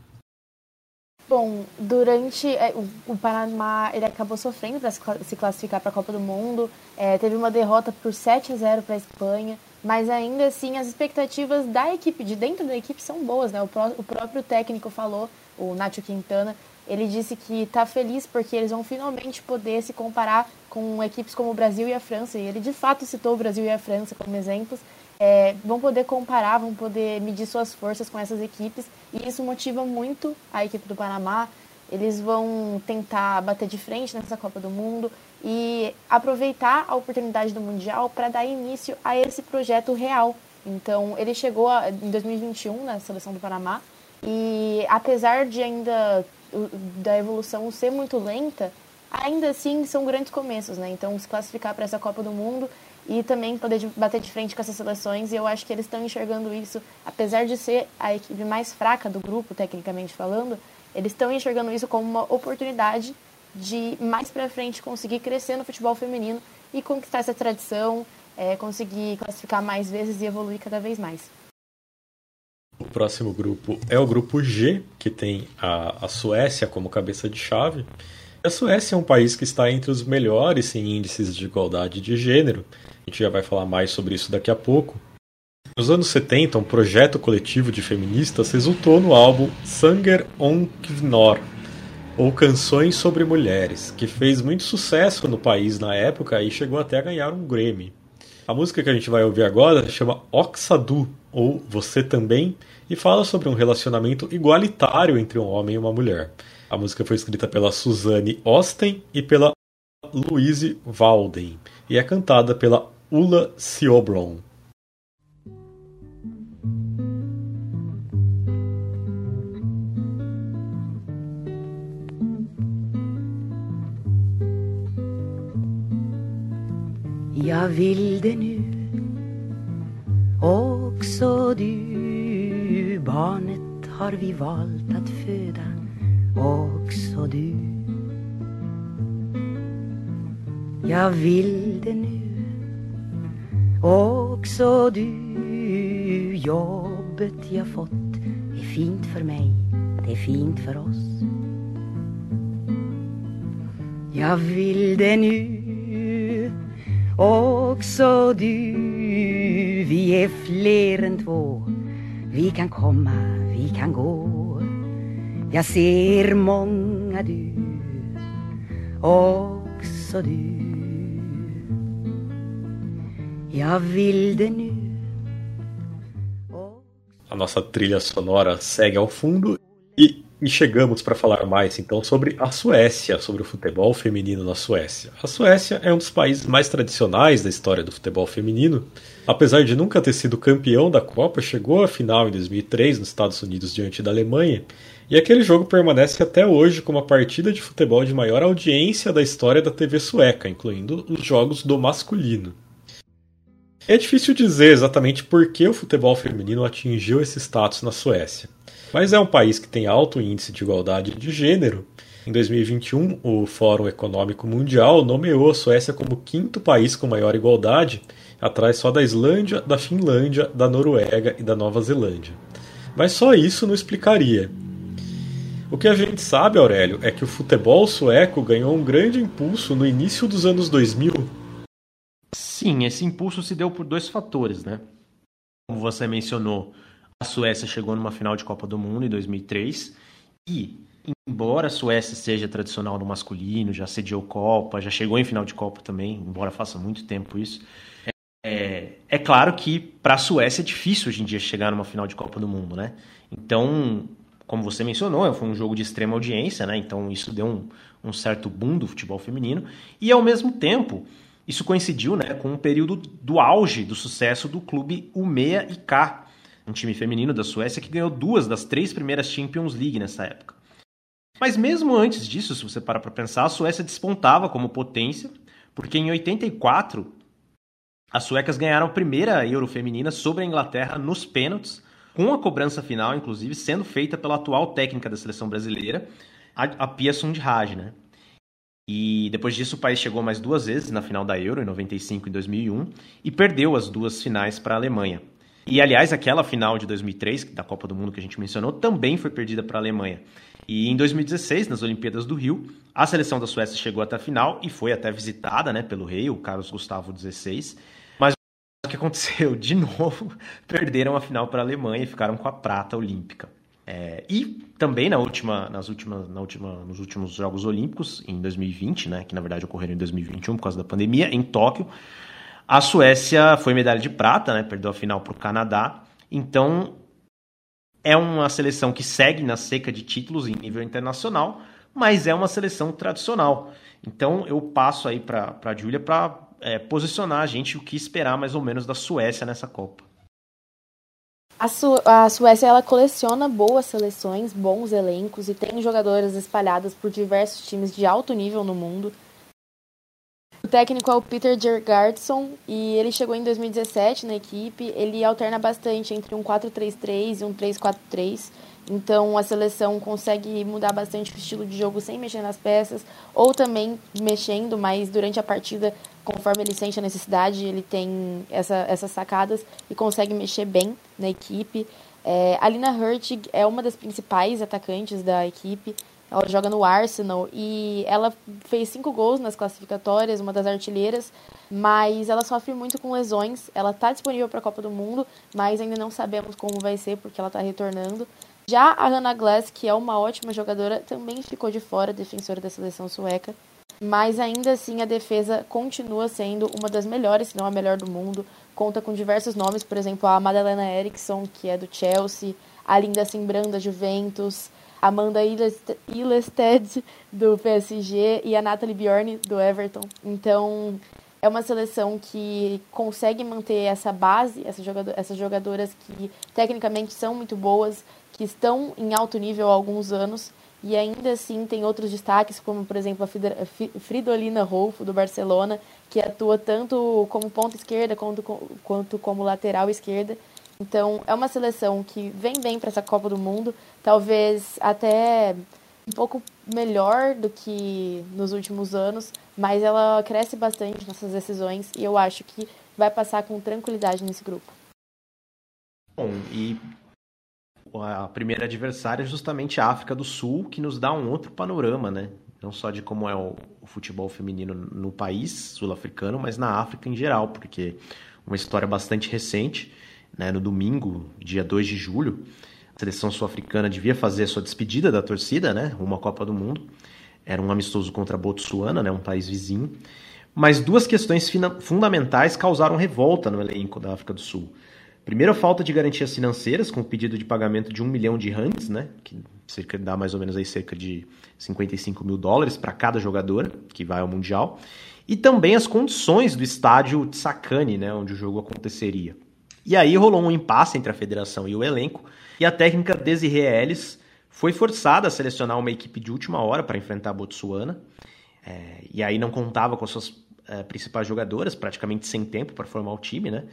S4: Bom, durante é, o, Panamá ele acabou sofrendo para se classificar para a Copa do Mundo, é, teve uma derrota por 7 a 0 para a Espanha, mas ainda assim as expectativas da equipe, de dentro da equipe, são boas, né? O, pró o próprio técnico falou, o Nacho Quintana, ele disse que está feliz porque eles vão finalmente poder se comparar com equipes como o Brasil e a França. E ele de fato citou o Brasil e a França como exemplos. É, vão poder comparar, vão poder medir suas forças com essas equipes. E isso motiva muito a equipe do Panamá. Eles vão tentar bater de frente nessa Copa do Mundo e aproveitar a oportunidade do Mundial para dar início a esse projeto real. Então, ele chegou a, em 2021 na seleção do Panamá e apesar de ainda da evolução ser muito lenta, ainda assim são grandes começos, né? Então, se classificar para essa Copa do Mundo e também poder bater de frente com essas seleções, e eu acho que eles estão enxergando isso, apesar de ser a equipe mais fraca do grupo, tecnicamente falando, eles estão enxergando isso como uma oportunidade de mais para frente conseguir crescer no futebol feminino e conquistar essa tradição, é, conseguir classificar mais vezes e evoluir cada vez mais.
S2: O próximo grupo é o grupo G, que tem a, a Suécia como cabeça de chave. A Suécia é um país que está entre os melhores em índices de igualdade de gênero. A gente já vai falar mais sobre isso daqui a pouco. Nos anos 70, um projeto coletivo de feministas resultou no álbum Sanger on Kvnor, ou Canções sobre Mulheres, que fez muito sucesso no país na época e chegou até a ganhar um Grammy. A música que a gente vai ouvir agora chama Oxadu, ou Você Também, e fala sobre um relacionamento igualitário entre um homem e uma mulher. A música foi escrita pela Suzanne Osten e pela Louise Walden, e é cantada pela Ula Siobron.
S5: Jag vill det nu. Också du Barnet har vi valt att föda. Också du. Jag vill det nu. Också du Jobbet jag fått är fint för mig, det är fint för oss. Jag vill det nu. Också du Vi är fler än två Vi kan komma, vi kan gå Jag ser många du Också du. Jag vill det nu.
S2: A nossa trilha sonora segue ao fundo e, e chegamos para falar mais então sobre a Suécia, sobre o futebol feminino na Suécia. A Suécia é um dos países mais tradicionais da história do futebol feminino. Apesar de nunca ter sido campeão da Copa, chegou à final em 2003 nos Estados Unidos diante da Alemanha. E aquele jogo permanece até hoje como a partida de futebol de maior audiência da história da TV sueca, incluindo os jogos do masculino. É difícil dizer exatamente por que o futebol feminino atingiu esse status na Suécia, mas é um país que tem alto índice de igualdade de gênero. Em 2021, o Fórum Econômico Mundial nomeou a Suécia como quinto país com maior igualdade, atrás só da Islândia, da Finlândia, da Noruega e da Nova Zelândia. Mas só isso não explicaria. O que a gente sabe, Aurélio, é que o futebol sueco ganhou um grande impulso no início dos anos 2000
S3: Sim, esse impulso se deu por dois fatores, né? Como você mencionou, a Suécia chegou numa final de Copa do Mundo em 2003 e, embora a Suécia seja tradicional no masculino, já sediou Copa, já chegou em final de Copa também, embora faça muito tempo isso, é, é claro que para a Suécia é difícil hoje em dia chegar numa final de Copa do Mundo, né? Então, como você mencionou, foi um jogo de extrema audiência, né? Então isso deu um, um certo boom do futebol feminino e, ao mesmo tempo isso coincidiu né, com um período do auge do sucesso do clube Umeå IK, um time feminino da Suécia que ganhou duas das três primeiras Champions League nessa época. Mas mesmo antes disso, se você parar para pensar, a Suécia despontava como potência, porque em 84 as suecas ganharam a primeira Euro feminina sobre a Inglaterra nos pênaltis, com a cobrança final, inclusive, sendo feita pela atual técnica da seleção brasileira, a Pia Sundhage, né? E depois disso o país chegou mais duas vezes na final da Euro, em 95 e 2001, e perdeu as duas finais para a Alemanha. E aliás, aquela final de 2003, da Copa do Mundo que a gente mencionou, também foi perdida para a Alemanha. E em 2016, nas Olimpíadas do Rio, a seleção da Suécia chegou até a final e foi até visitada né, pelo rei, o Carlos Gustavo XVI. Mas o que aconteceu? <laughs> De novo, perderam a final para a Alemanha e ficaram com a prata olímpica. É, e também na última, nas últimas, na última, nos últimos Jogos Olímpicos, em 2020, né, que na verdade ocorreram em 2021 por causa da pandemia, em Tóquio, a Suécia foi medalha de prata, né, perdeu a final para o Canadá. Então é uma seleção que segue na seca de títulos em nível internacional, mas é uma seleção tradicional. Então eu passo aí para a Júlia para é, posicionar a gente o que esperar mais ou menos da Suécia nessa Copa.
S4: A, Su a Suécia ela coleciona boas seleções, bons elencos e tem jogadoras espalhadas por diversos times de alto nível no mundo. O técnico é o Peter Gergardsson e ele chegou em 2017 na equipe. Ele alterna bastante entre um 4-3-3 e um 3-4-3. Então a seleção consegue mudar bastante o estilo de jogo sem mexer nas peças, ou também mexendo, mas durante a partida conforme ele sente a necessidade, ele tem essa, essas sacadas e consegue mexer bem na equipe. É, a Lina Hurtig é uma das principais atacantes da equipe. Ela joga no Arsenal e ela fez cinco gols nas classificatórias, uma das artilheiras, mas ela sofre muito com lesões. Ela está disponível para a Copa do Mundo, mas ainda não sabemos como vai ser porque ela está retornando. Já a Hannah Glass, que é uma ótima jogadora, também ficou de fora, defensora da seleção sueca mas ainda assim a defesa continua sendo uma das melhores, se não a melhor do mundo. Conta com diversos nomes, por exemplo, a Madalena Eriksson, que é do Chelsea, a Linda Simbran da Juventus, Amanda Ilested do PSG e a Natalie Bjorn do Everton. Então, é uma seleção que consegue manter essa base, essas jogadoras que tecnicamente são muito boas, que estão em alto nível há alguns anos e ainda assim tem outros destaques, como por exemplo a Fridolina Rolfo, do Barcelona, que atua tanto como ponta esquerda quanto, quanto como lateral esquerda. Então é uma seleção que vem bem para essa Copa do Mundo, talvez até um pouco melhor do que nos últimos anos, mas ela cresce bastante nessas decisões e eu acho que vai passar com tranquilidade nesse grupo.
S3: Bom, e a primeira adversária é justamente a África do Sul, que nos dá um outro panorama, né? Não só de como é o, futebol feminino no país sul-africano, mas na África em geral, porque uma história bastante recente, né? No domingo, dia 2 de julho, a seleção sul-africana devia fazer a sua despedida da torcida, né? Uma Copa do Mundo. Era um amistoso contra Botsuana, né? Um país vizinho. Mas duas questões fundamentais causaram revolta no elenco da África do Sul. Primeiro, a falta de garantias financeiras, com o pedido de pagamento de um milhão de rands, né? Que cerca, dá mais ou menos aí cerca de 55 mil dólares para cada jogadora que vai ao Mundial. E também as condições do estádio Tsakani, né? Onde o jogo aconteceria. E aí rolou um impasse entre a federação e o elenco, e a técnica Desiree Ellis foi forçada a selecionar uma equipe de última hora para enfrentar a Botsuana, é, e aí não contava com suas é, principais jogadoras, praticamente sem tempo para formar o time, né?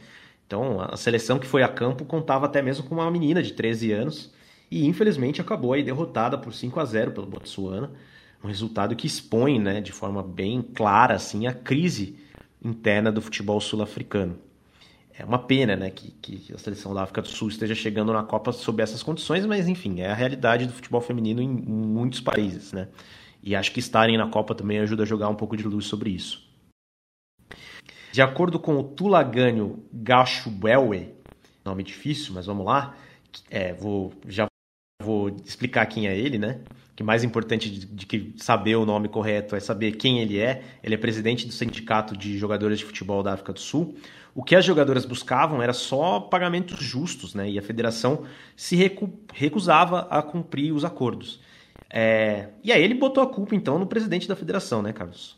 S3: Então a seleção que foi a campo contava até mesmo com uma menina de 13 anos, e infelizmente acabou aí derrotada por 5 a 0 pelo Botsuana, um resultado que expõe, né, de forma bem clara assim a crise interna do futebol sul-africano é uma pena né, que, que, a seleção da África do Sul esteja chegando na Copa sob essas condições, mas enfim, é a realidade do futebol feminino em muitos países. Né? E acho que estarem na Copa também ajuda a jogar um pouco de luz sobre isso. De acordo com o Tulagânio Gashubelwe, nome difícil, mas vamos lá, é, vou, já vou explicar quem é ele, né? Que mais importante de, de, que saber o nome correto é saber quem ele é. Ele é presidente do Sindicato de Jogadores de Futebol da África do Sul. O que as jogadoras buscavam era só pagamentos justos, né? E a federação se recu recusava a cumprir os acordos. É... E aí ele botou a culpa, então, no presidente da federação, né, Carlos?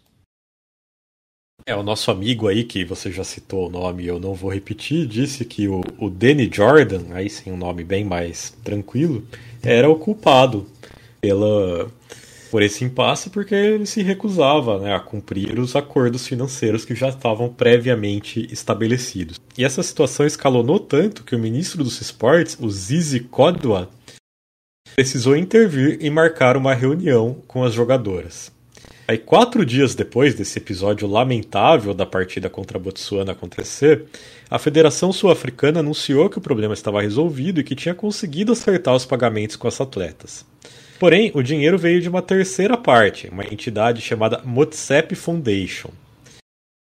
S2: É, o nosso amigo aí, que você já citou o nome, eu não vou repetir, disse que o, o Danny Jordan, aí sim um nome bem mais tranquilo, era o culpado pela por esse impasse porque ele se recusava né, a cumprir os acordos financeiros que já estavam previamente estabelecidos. E essa situação escalonou tanto que o ministro dos esportes, o Zizi Kodwa, precisou intervir e marcar uma reunião com as jogadoras. Aí, quatro dias depois desse episódio lamentável da partida contra a Botsuana acontecer, a Federação Sul-Africana anunciou que o problema estava resolvido e que tinha conseguido acertar os pagamentos com as atletas. Porém, o dinheiro veio de uma terceira parte, uma entidade chamada Motsep Foundation.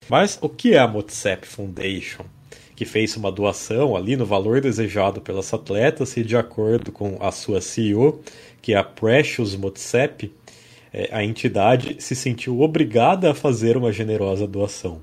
S2: Mas o que é a Motsep Foundation? Que fez uma doação ali no valor desejado pelas atletas e, de acordo com a sua CEO, que é a Precious Motsep, é, a entidade se sentiu obrigada a fazer uma generosa doação.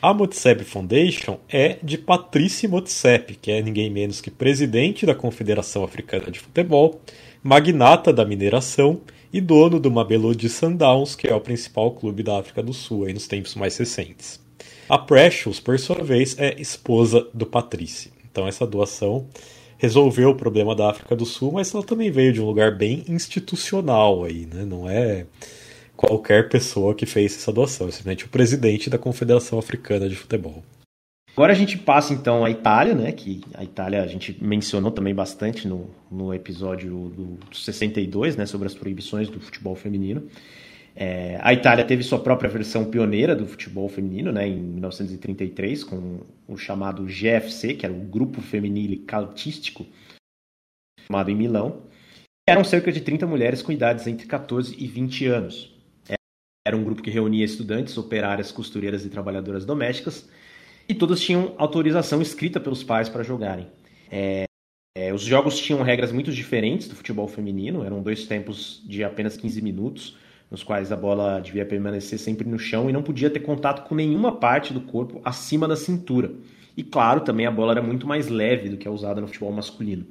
S2: A Motsep Foundation é de Patrice Motsep, que é ninguém menos que presidente da Confederação Africana de Futebol magnata da mineração e dono do Mamelodi Sundowns, que é o principal clube da África do Sul aí nos tempos mais recentes. A Precious, por sua vez, é esposa do Patrice. Então essa doação resolveu o problema da África do Sul, mas ela também veio de um lugar bem institucional aí, né? Não é qualquer pessoa que fez essa doação, é simplesmente o presidente da Confederação Africana de Futebol.
S3: Agora a gente passa então à Itália, né? Que a Itália a gente mencionou também bastante no, no episódio do, do 62, né? Sobre as proibições do futebol feminino. É, a Itália teve sua própria versão pioneira do futebol feminino, né? Em 1933, com o chamado GFC, que era o Grupo Feminile Caltístico, formado em Milão. Eram cerca de 30 mulheres com idades entre 14 e 20 anos. Era um grupo que reunia estudantes, operárias, costureiras e trabalhadoras domésticas e todas tinham autorização escrita pelos pais para jogarem. É, é, os jogos tinham regras muito diferentes do futebol feminino, eram dois tempos de apenas 15 minutos, nos quais a bola devia permanecer sempre no chão e não podia ter contato com nenhuma parte do corpo acima da cintura. E claro, também a bola era muito mais leve do que a usada no futebol masculino.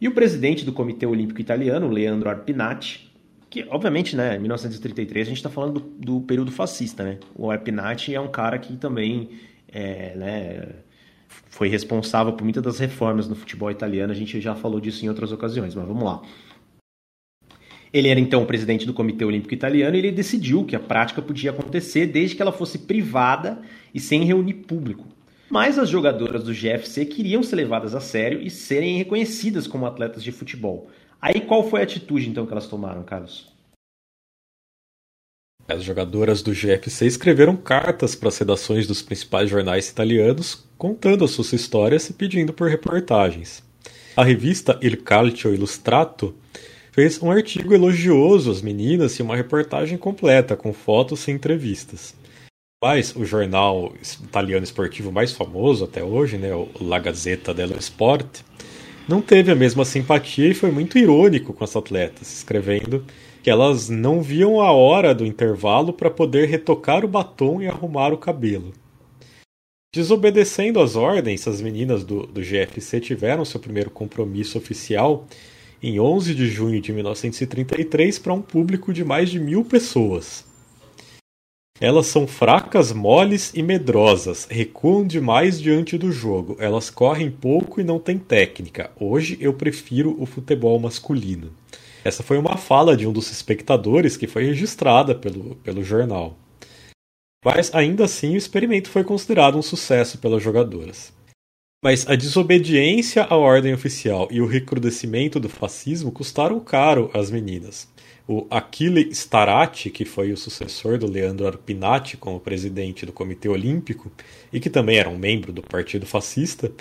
S3: E o presidente do Comitê Olímpico Italiano, Leandro Arpinati, que obviamente, né, em 1933 a gente está falando do, do, período fascista, né? O Arpinati é um cara que também é, né, foi responsável por muitas das reformas no futebol italiano. A gente já falou disso em outras ocasiões, mas vamos lá. Ele era então o presidente do Comitê Olímpico Italiano e ele decidiu que a prática podia acontecer desde que ela fosse privada e sem reunir público. Mas as jogadoras do GFC queriam ser levadas a sério e serem reconhecidas como atletas de futebol. Aí qual foi a atitude então que elas tomaram, Carlos?
S2: As jogadoras do GFC escreveram cartas para as redações dos principais jornais italianos, contando as suas histórias e pedindo por reportagens. A revista Il Calcio Illustrato fez um artigo elogioso às meninas e uma reportagem completa com fotos e entrevistas. Mas o jornal italiano esportivo mais famoso até hoje, né, o La Gazzetta dello Sport, não teve a mesma simpatia e foi muito irônico com as atletas, escrevendo que elas não viam a hora do intervalo para poder retocar o batom e arrumar o cabelo. Desobedecendo às ordens, as meninas do, do GFC tiveram seu primeiro compromisso oficial em 11 de junho de 1933 para um público de mais de mil pessoas. Elas são fracas, moles e medrosas, recuam demais diante do jogo, elas correm pouco e não têm técnica. Hoje eu prefiro o futebol masculino. Essa foi uma fala de um dos espectadores que foi registrada pelo, pelo jornal. Mas ainda assim o experimento foi considerado um sucesso pelas jogadoras. Mas a desobediência à ordem oficial e o recrudescimento do fascismo custaram caro às meninas. O Achille Starati, que foi o sucessor do Leandro Arpinati como presidente do Comitê Olímpico e que também era um membro do Partido Fascista,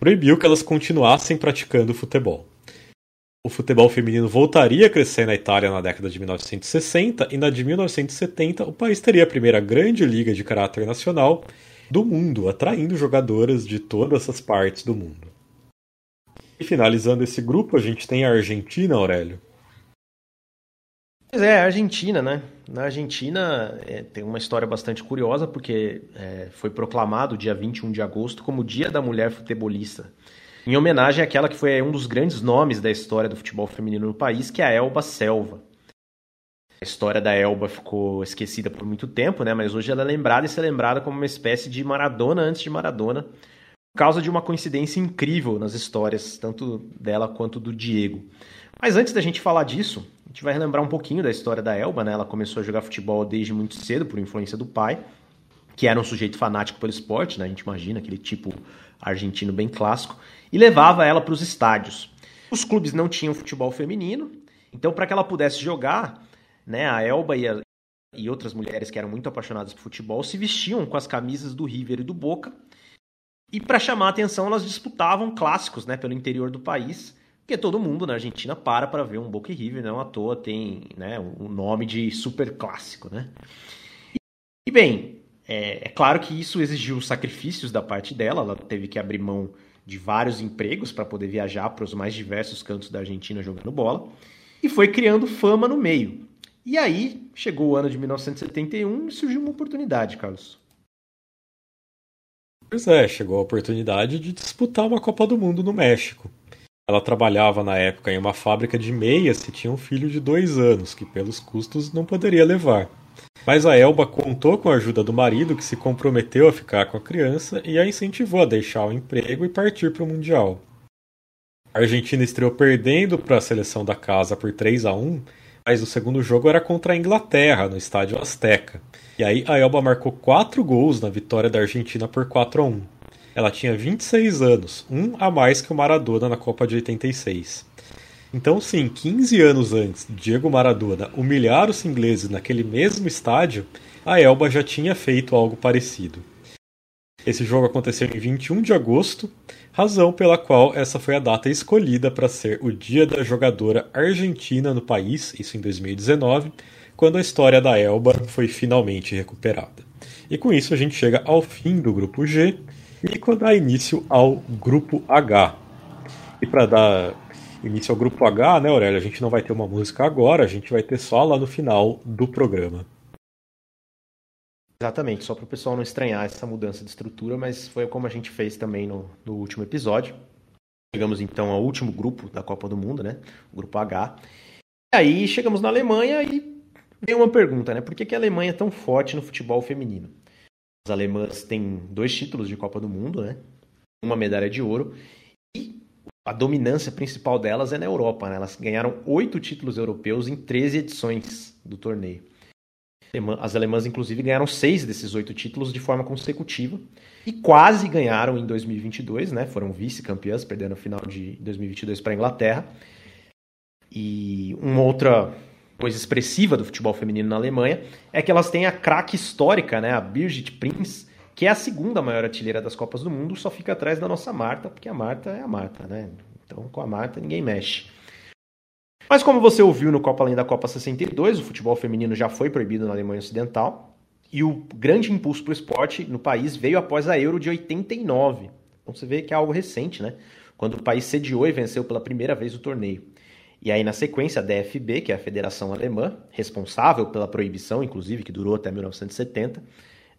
S2: proibiu que elas continuassem praticando futebol o futebol feminino voltaria a crescer na Itália na década de 1960 e na de 1970 o país teria a primeira grande liga de caráter nacional do mundo, atraindo jogadoras de todas as partes do mundo. E finalizando esse grupo, a gente tem a Argentina, Aurélio.
S3: Pois é, a Argentina, né? Na Argentina é, tem uma história bastante curiosa, porque é, foi proclamado dia 21 de agosto como Dia da Mulher Futebolista em homenagem àquela que foi um dos grandes nomes da história do futebol feminino no país, que é a Elba Selva. A história da Elba ficou esquecida por muito tempo, né? mas hoje ela é lembrada e ser lembrada como uma espécie de Maradona antes de Maradona, por causa de uma coincidência incrível nas histórias, tanto dela quanto do Diego. Mas antes da gente falar disso, a gente vai relembrar um pouquinho da história da Elba. Né? Ela começou a jogar futebol desde muito cedo, por influência do pai, que era um sujeito fanático pelo esporte, né? a gente imagina aquele tipo argentino bem clássico e levava ela para os estádios. Os clubes não tinham futebol feminino, então para que ela pudesse jogar, né, a Elba e, a, e outras mulheres que eram muito apaixonadas por futebol se vestiam com as camisas do River e do Boca. E para chamar a atenção, elas disputavam clássicos, né, pelo interior do país, porque todo mundo na Argentina para para ver um Boca e River, não à toa tem, né, o nome de super clássico, né? E bem, é, é claro que isso exigiu sacrifícios da parte dela, ela teve que abrir mão de vários empregos para poder viajar para os mais diversos cantos da Argentina jogando bola e foi criando fama no meio. E aí chegou o ano de 1971 e surgiu uma oportunidade, Carlos.
S2: Pois é, chegou a oportunidade de disputar uma Copa do Mundo no México. Ela trabalhava na época em uma fábrica de meias e tinha um filho de dois anos, que pelos custos não poderia levar. Mas a Elba contou com a ajuda do marido, que se comprometeu a ficar com a criança e a incentivou a deixar o emprego e partir para o Mundial. A Argentina estreou perdendo para a seleção da casa por 3 a 1 mas o segundo jogo era contra a Inglaterra, no estádio Azteca. E aí a Elba marcou 4 gols na vitória da Argentina por 4 a 1 Ela tinha 26 anos, um a mais que o Maradona na Copa de 86. Então, sim, 15 anos antes de Diego Maradona humilhar os ingleses naquele mesmo estádio, a Elba já tinha feito algo parecido. Esse jogo aconteceu em 21 de agosto, razão pela qual essa foi a data escolhida para ser o dia da jogadora argentina no país, isso em 2019, quando a história da Elba foi finalmente recuperada. E com isso a gente chega ao fim do grupo G e dá início ao grupo H. E para dar início ao grupo H, né, Aurélia? A gente não vai ter uma música agora, a gente vai ter só lá no final do programa.
S3: Exatamente, só para o pessoal não estranhar essa mudança de estrutura, mas foi como a gente fez também no, no último episódio. Chegamos então ao último grupo da Copa do Mundo, né? O grupo H. E aí chegamos na Alemanha e veio uma pergunta, né? Por que, que a Alemanha é tão forte no futebol feminino? As alemãs têm dois títulos de Copa do Mundo, né? Uma medalha de ouro a dominância principal delas é na Europa. Né? Elas ganharam oito títulos europeus em 13 edições do torneio. As alemãs, inclusive, ganharam seis desses oito títulos de forma consecutiva e quase ganharam em 2022, né? Foram vice-campeãs, perdendo a final de 2022 para a Inglaterra. E uma outra coisa expressiva do futebol feminino na Alemanha, é que elas têm a craque histórica, né, a Birgit Prinz, que é a segunda maior artilheira das Copas do Mundo, só fica atrás da nossa Marta, porque a Marta é a Marta, né? Então com a Marta ninguém mexe. Mas como você ouviu no Copa Além da Copa 62, o futebol feminino já foi proibido na Alemanha Ocidental, e o grande impulso para o esporte no país veio após a Euro de 89. Então você vê que é algo recente, né? Quando o país sediou e venceu pela primeira vez o torneio. E aí, na sequência, a DFB, que é a Federação Alemã, responsável pela proibição, inclusive, que durou até 1970,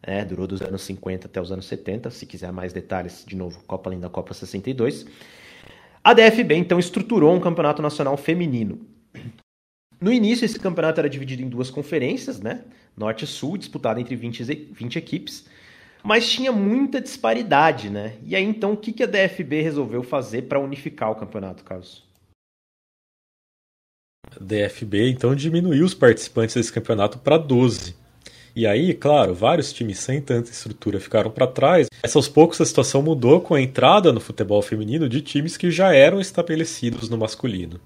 S3: né, durou dos anos 50 até os anos 70. Se quiser mais detalhes, de novo, Copa Além da Copa 62. A DFB, então, estruturou um campeonato nacional feminino. No início, esse campeonato era dividido em duas conferências, né? Norte e Sul, disputado entre 20, 20 equipes. Mas tinha muita disparidade, né? E aí, então, o que a DFB resolveu fazer para unificar o campeonato, Carlos?
S2: A DFB então diminuiu os participantes desse campeonato para 12. E aí, claro, vários times sem tanta estrutura ficaram para trás. Mas aos poucos a situação mudou com a entrada no futebol feminino de times que já eram estabelecidos no masculino.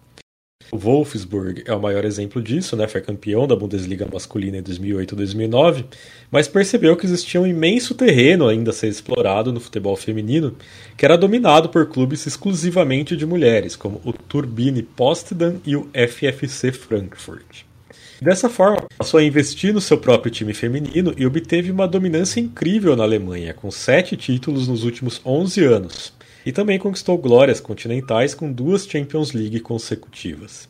S2: O Wolfsburg é o maior exemplo disso, né? Foi campeão da Bundesliga masculina em 2008-2009, mas percebeu que existia um imenso terreno ainda a ser explorado no futebol feminino, que era dominado por clubes exclusivamente de mulheres, como o Turbine Potsdam e o FFC Frankfurt. Dessa forma, passou a investir no seu próprio time feminino e obteve uma dominância incrível na Alemanha, com sete títulos nos últimos 11 anos e também conquistou glórias continentais com duas Champions League consecutivas.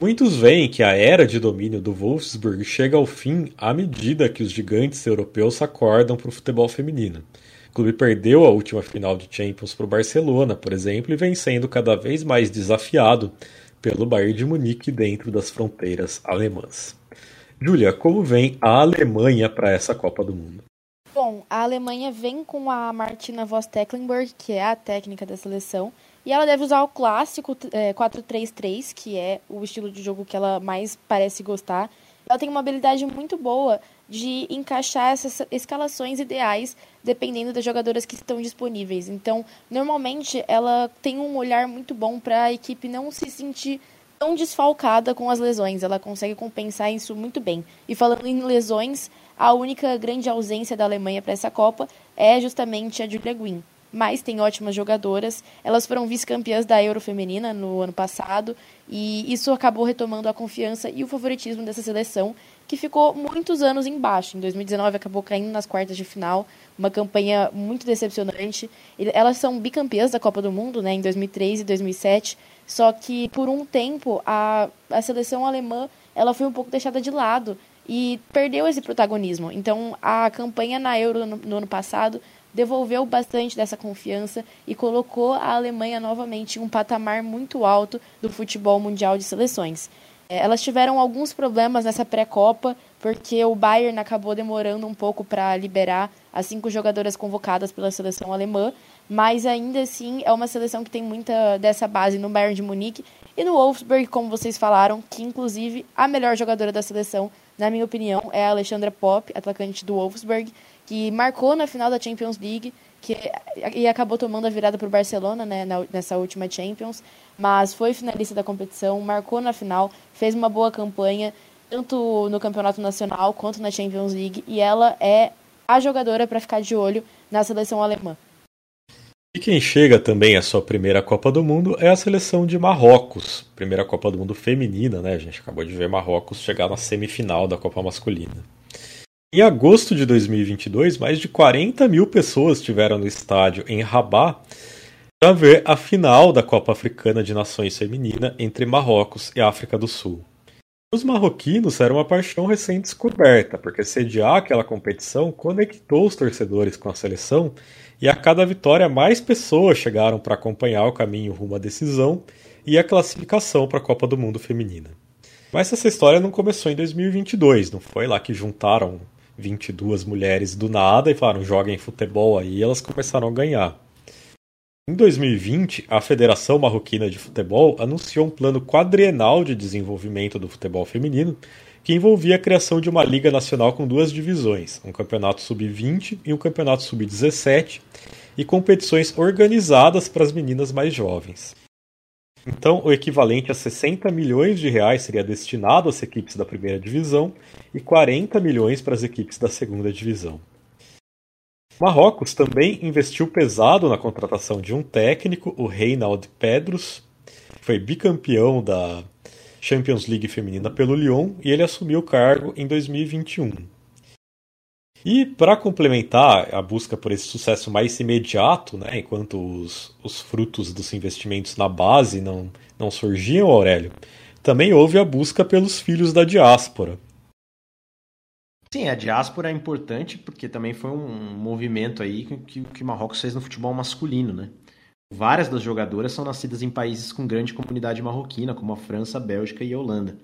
S2: Muitos veem que a era de domínio do Wolfsburg chega ao fim à medida que os gigantes europeus acordam para o futebol feminino. O clube perdeu a última final de Champions para o Barcelona, por exemplo, e vem sendo cada vez mais desafiado pelo Bayern de Munique dentro das fronteiras alemãs. Júlia, como vem a Alemanha para essa Copa do Mundo?
S4: Bom, a Alemanha vem com a Martina Voss Tecklenburg, que é a técnica da seleção, e ela deve usar o clássico é, 4-3-3, que é o estilo de jogo que ela mais parece gostar. Ela tem uma habilidade muito boa de encaixar essas escalações ideais dependendo das jogadoras que estão disponíveis. Então, normalmente, ela tem um olhar muito bom para a equipe não se sentir tão desfalcada com as lesões. Ela consegue compensar isso muito bem. E falando em lesões, a única grande ausência da Alemanha para essa Copa é justamente a Julia Guin. Mas tem ótimas jogadoras. Elas foram vice-campeãs da Euro Feminina no ano passado e isso acabou retomando a confiança e o favoritismo dessa seleção, que ficou muitos anos embaixo. Em 2019 acabou caindo nas quartas de final, uma campanha muito decepcionante. Elas são bicampeãs da Copa do Mundo, né, em 2003 e 2007. Só que por um tempo a, a seleção alemã ela foi um pouco deixada de lado e perdeu esse protagonismo. Então, a campanha na Euro no, no ano passado devolveu bastante dessa confiança e colocou a Alemanha novamente em um patamar muito alto do futebol mundial de seleções. É, elas tiveram alguns problemas nessa pré-copa, porque o Bayern acabou demorando um pouco para liberar as cinco jogadoras convocadas pela seleção alemã, mas ainda assim é uma seleção que tem muita dessa base no Bayern de Munique e no Wolfsburg, como vocês falaram, que inclusive a melhor jogadora da seleção na minha opinião, é a Alexandra Pop, atacante do Wolfsburg, que marcou na final da Champions League que, e acabou tomando a virada para o Barcelona né, na, nessa última Champions, mas foi finalista da competição, marcou na final, fez uma boa campanha, tanto no Campeonato Nacional quanto na Champions League, e ela é a jogadora para ficar de olho na seleção alemã.
S2: E quem chega também à sua primeira Copa do Mundo é a seleção de Marrocos. Primeira Copa do Mundo feminina, né? A gente acabou de ver Marrocos chegar na semifinal da Copa Masculina. Em agosto de 2022, mais de 40 mil pessoas estiveram no estádio em Rabat para ver a final da Copa Africana de Nações Feminina entre Marrocos e África do Sul. Os marroquinos eram uma paixão recém-descoberta, porque sediar aquela competição conectou os torcedores com a seleção e a cada vitória mais pessoas chegaram para acompanhar o caminho rumo à decisão e a classificação para a Copa do Mundo Feminina. Mas essa história não começou em 2022, não foi lá que juntaram 22 mulheres do nada e falaram joguem futebol aí e elas começaram a ganhar. Em 2020, a Federação Marroquina de Futebol anunciou um plano quadrienal de desenvolvimento do futebol feminino que envolvia a criação de uma liga nacional com duas divisões, um campeonato sub-20 e um campeonato sub-17, e competições organizadas para as meninas mais jovens. Então, o equivalente a 60 milhões de reais seria destinado às equipes da primeira divisão e 40 milhões para as equipes da segunda divisão. Marrocos também investiu pesado na contratação de um técnico, o Reinald Pedros, que foi bicampeão da Champions League feminina pelo Lyon e ele assumiu o cargo em 2021. E para complementar a busca por esse sucesso mais imediato, né, enquanto os, os frutos dos investimentos na base não, não surgiam, Aurélio, também houve a busca pelos filhos da diáspora.
S3: Sim, a diáspora é importante porque também foi um movimento aí que, que Marrocos fez no futebol masculino, né? Várias das jogadoras são nascidas em países com grande comunidade marroquina, como a França, a Bélgica e a Holanda.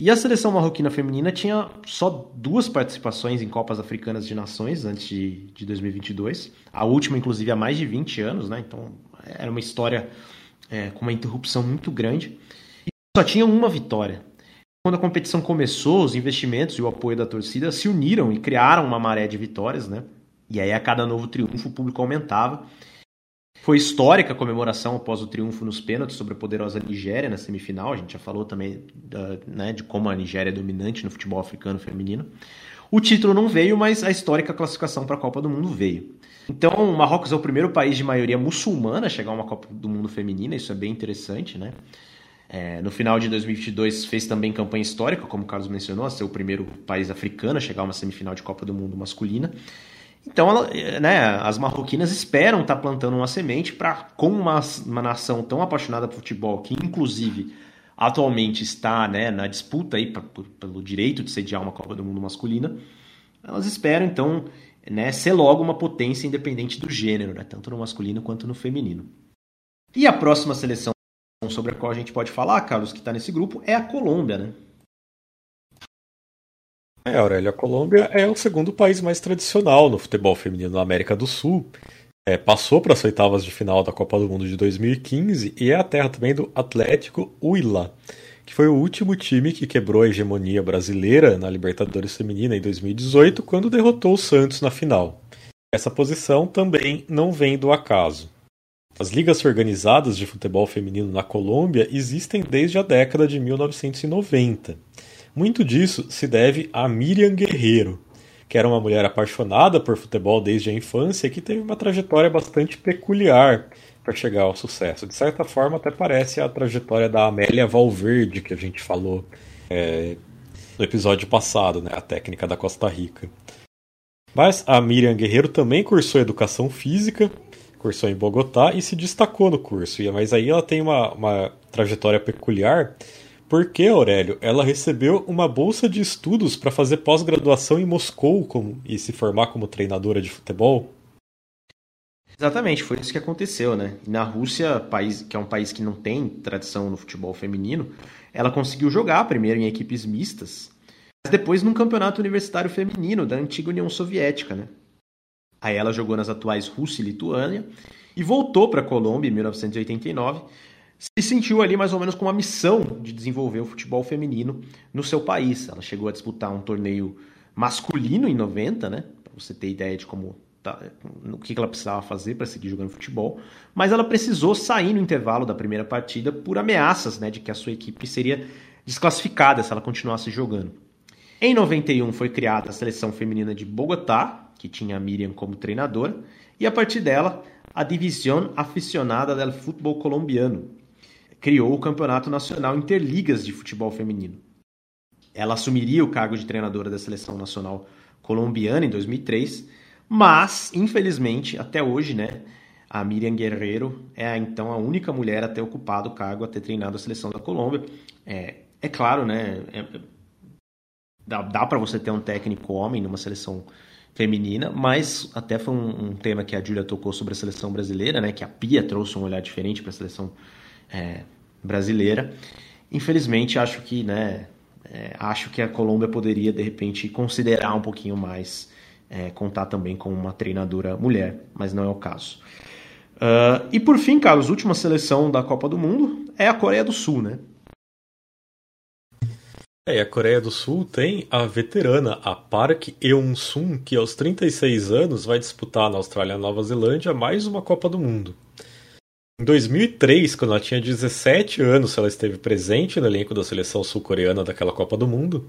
S3: E a seleção marroquina feminina tinha só duas participações em Copas Africanas de Nações antes de, de 2022. A última, inclusive, há mais de 20 anos, né? Então era uma história é, com uma interrupção muito grande. E só tinha uma vitória. Quando a competição começou, os investimentos e o apoio da torcida se uniram e criaram uma maré de vitórias, né? E aí, a cada novo triunfo, o público aumentava. Foi histórica a comemoração após o triunfo nos pênaltis sobre a poderosa Nigéria na semifinal. A gente já falou também né, de como a Nigéria é dominante no futebol africano feminino. O título não veio, mas a histórica classificação para a Copa do Mundo veio. Então, o Marrocos é o primeiro país de maioria muçulmana a chegar a uma Copa do Mundo feminina, isso é bem interessante, né? É, no final de 2022 fez também campanha histórica, como o Carlos mencionou, a ser o primeiro país africano a chegar a uma semifinal de Copa do Mundo masculina. Então, ela, né, as marroquinas esperam estar tá plantando uma semente para, como uma, uma nação tão apaixonada por futebol, que inclusive atualmente está né, na disputa aí pra, por, pelo direito de sediar uma Copa do Mundo masculina, elas esperam então né, ser logo uma potência independente do gênero, né, tanto no masculino quanto no feminino. E a próxima seleção sobre a qual a gente pode falar, Carlos, que está nesse grupo, é a Colômbia, né?
S2: É, a Colômbia é o segundo país mais tradicional no futebol feminino na América do Sul. É, passou para as oitavas de final da Copa do Mundo de 2015 e é a terra também do Atlético Huila, que foi o último time que quebrou a hegemonia brasileira na Libertadores Feminina em 2018, quando derrotou o Santos na final. Essa posição também não vem do acaso. As ligas organizadas de futebol feminino na Colômbia existem desde a década de 1990. Muito disso se deve a Miriam Guerreiro, que era uma mulher apaixonada por futebol desde a infância e que teve uma trajetória bastante peculiar para chegar ao sucesso. De certa forma, até parece a trajetória da Amélia Valverde, que a gente falou é, no episódio passado, né, a técnica da Costa Rica. Mas a Miriam Guerreiro também cursou educação física cursou em Bogotá e se destacou no curso. Mas aí ela tem uma, uma trajetória peculiar, porque, Aurélio, ela recebeu uma bolsa de estudos para fazer pós-graduação em Moscou como, e se formar como treinadora de futebol.
S3: Exatamente, foi isso que aconteceu, né? Na Rússia, país, que é um país que não tem tradição no futebol feminino, ela conseguiu jogar primeiro em equipes mistas, mas depois num campeonato universitário feminino da antiga União Soviética, né? Aí ela jogou nas atuais Rússia e Lituânia e voltou para a Colômbia em 1989. Se sentiu ali mais ou menos com uma missão de desenvolver o futebol feminino no seu país. Ela chegou a disputar um torneio masculino em 90, né? Para você ter ideia de como tá, o que ela precisava fazer para seguir jogando futebol. Mas ela precisou sair no intervalo da primeira partida por ameaças, né, de que a sua equipe seria desclassificada se ela continuasse jogando. Em 91 foi criada a seleção feminina de Bogotá, que tinha a Miriam como treinadora, e a partir dela, a División Aficionada del Futebol Colombiano criou o Campeonato Nacional Interligas de Futebol Feminino. Ela assumiria o cargo de treinadora da seleção nacional colombiana em 2003, mas, infelizmente, até hoje, né, a Miriam Guerreiro é então a única mulher a ter ocupado o cargo, a ter treinado a seleção da Colômbia. É, é claro, né, é, dá, dá para você ter um técnico homem numa seleção feminina, mas até foi um, um, tema que a Júlia tocou sobre a seleção brasileira, né? Que a Pia trouxe um olhar diferente para a seleção é, brasileira. Infelizmente, acho que, né? É, acho que a Colômbia poderia de repente considerar um pouquinho mais é, contar também com uma treinadora mulher, mas não é o caso. Uh, e por fim, Carlos, última seleção da Copa do Mundo é a Coreia do Sul, né?
S2: É, a Coreia do Sul tem a veterana, a Park Eun-sun, que aos 36 anos vai disputar na Austrália e Nova Zelândia mais uma Copa do Mundo. Em 2003, quando ela tinha 17 anos, ela esteve presente no elenco da seleção sul-coreana daquela Copa do Mundo.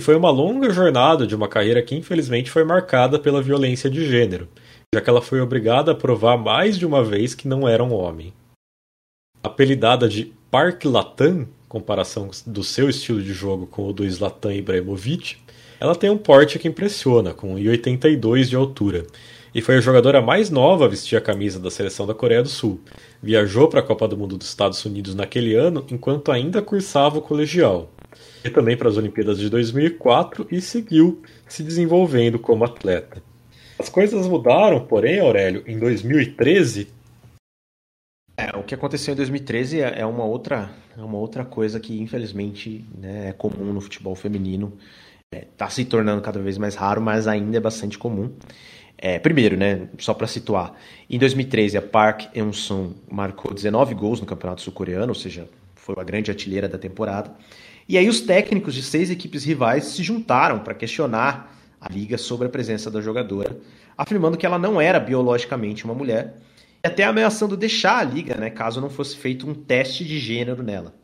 S2: E foi uma longa jornada de uma carreira que infelizmente foi marcada pela violência de gênero, já que ela foi obrigada a provar mais de uma vez que não era um homem. Apelidada de Park Latan, comparação do seu estilo de jogo com o do Zlatan Ibrahimovic, ela tem um porte que impressiona, com 1,82 de altura, e foi a jogadora mais nova a vestir a camisa da seleção da Coreia do Sul. Viajou para a Copa do Mundo dos Estados Unidos naquele ano enquanto ainda cursava o colegial. E também para as Olimpíadas de 2004 e seguiu se desenvolvendo como atleta. As coisas mudaram, porém, Aurélio, em 2013.
S3: É, o que aconteceu em 2013 é, é uma outra, é uma outra coisa que, infelizmente, né, é comum no futebol feminino. Está é, tá se tornando cada vez mais raro, mas ainda é bastante comum. É, primeiro, né, só para situar, em 2013 a Park Eun-sung marcou 19 gols no Campeonato Sul-Coreano, ou seja, foi a grande artilheira da temporada. E aí os técnicos de seis equipes rivais se juntaram para questionar a liga sobre a presença da jogadora, afirmando que ela não era biologicamente uma mulher, e até ameaçando deixar a liga, né, caso não fosse feito um teste de gênero nela.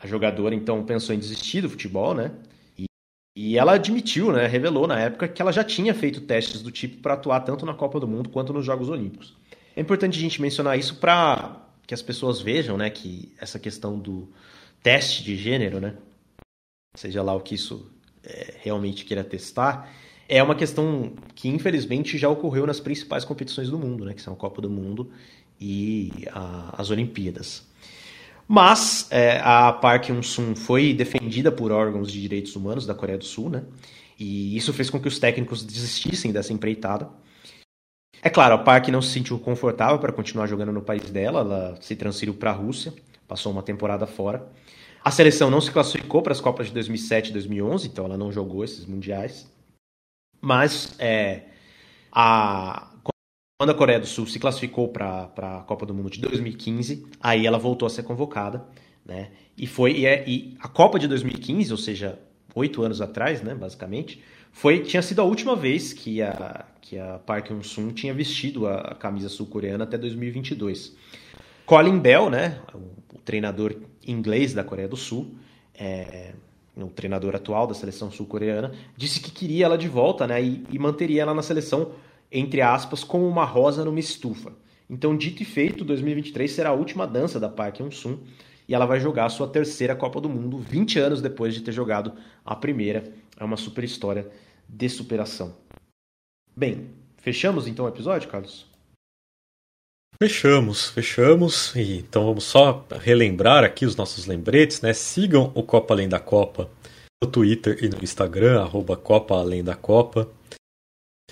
S3: A jogadora então pensou em desistir do futebol, né? E ela admitiu, né, revelou na época que ela já tinha feito testes do tipo para atuar tanto na Copa do Mundo quanto nos Jogos Olímpicos. É importante a gente mencionar isso para que as pessoas vejam, né, que essa questão do teste de gênero, né, seja lá o que isso é, realmente queira testar, é uma questão que infelizmente já ocorreu nas principais competições do mundo, né, que são a Copa do Mundo e a, as Olimpíadas. Mas é, a Park Eun-sung foi defendida por órgãos de direitos humanos da Coreia do Sul, né? E isso fez com que os técnicos desistissem dessa empreitada. É claro, a Park não se sentiu confortável para continuar jogando no país dela, ela se transferiu para a Rússia, passou uma temporada fora. A seleção não se classificou para as Copas de 2007 e 2011, então ela não jogou esses mundiais. Mas é, a, quando a Coreia do Sul se classificou para a Copa do Mundo de 2015, aí ela voltou a ser convocada, né? E foi e, é, e a Copa de 2015, ou seja, oito anos atrás, né, basicamente, foi tinha sido a última vez que a que a Park Hyun-sung tinha vestido a, a camisa sul-coreana até 2022. Colin Bell, né, o, treinador inglês da Coreia do Sul, é, o treinador atual da seleção sul-coreana, disse que queria ela de volta, né, e, e manteria ela na seleção entre aspas, como uma rosa numa estufa. Então, dito e feito, 2023 será a última dança da Park Hyun-sung e ela vai jogar a sua terceira Copa do Mundo 20 anos depois de ter jogado a primeira. É uma super história de superação. Bem, fechamos então o episódio, Carlos?
S2: Fechamos, fechamos. E então vamos só relembrar aqui os nossos lembretes, né? Sigam o Copa Além da Copa no Twitter e no Instagram, arroba Copa Além da Copa.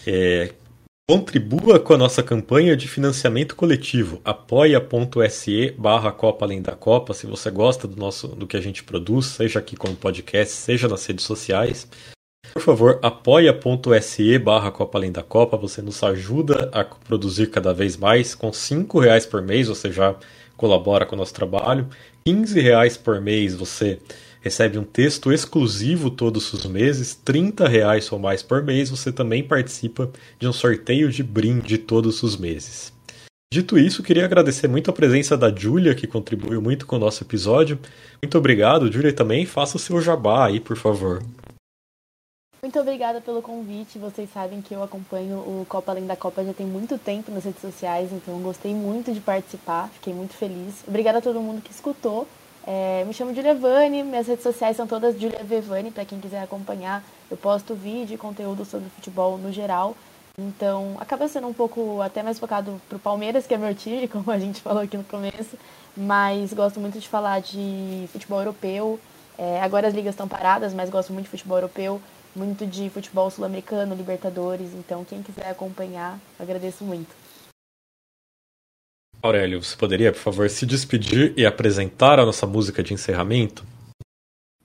S2: É, Contribua com a nossa campanha de financiamento coletivo. apoia.se barra Copa Além da Copa. Se você gosta do, nosso, do que a gente produz, seja aqui como podcast, seja nas redes sociais. Por favor, apoia.se barra Copa Além da Copa. Você nos ajuda a produzir cada vez mais. Com cinco reais por mês você já colabora com o nosso trabalho. 15 reais por mês você recebe um texto exclusivo todos os meses, 30 reais ou mais por mês, você também participa de um sorteio de brinde todos os meses. Dito isso, queria agradecer muito a presença da Júlia, que contribuiu muito com o nosso episódio. Muito obrigado, Júlia, também faça o seu jabá aí, por favor.
S4: Muito obrigada pelo convite. Vocês sabem que eu acompanho o Copa Além da Copa já tem muito tempo nas redes sociais, então gostei muito de participar, fiquei muito feliz. Obrigada a todo mundo que escutou é, me chamo Julia Vani, minhas redes sociais são todas Julia Vevani, para quem quiser acompanhar. Eu posto vídeo e conteúdo sobre futebol no geral. Então, acaba sendo um pouco até mais focado pro Palmeiras, que é meu time, <laughs> como a gente falou aqui no começo. Mas gosto muito de falar de futebol europeu. É, agora as ligas estão paradas, mas gosto muito de futebol europeu, muito de futebol sul-americano, Libertadores. Então, quem quiser acompanhar, agradeço muito.
S2: Aurélio, você poderia, por favor, se despedir e apresentar a nossa música de encerramento?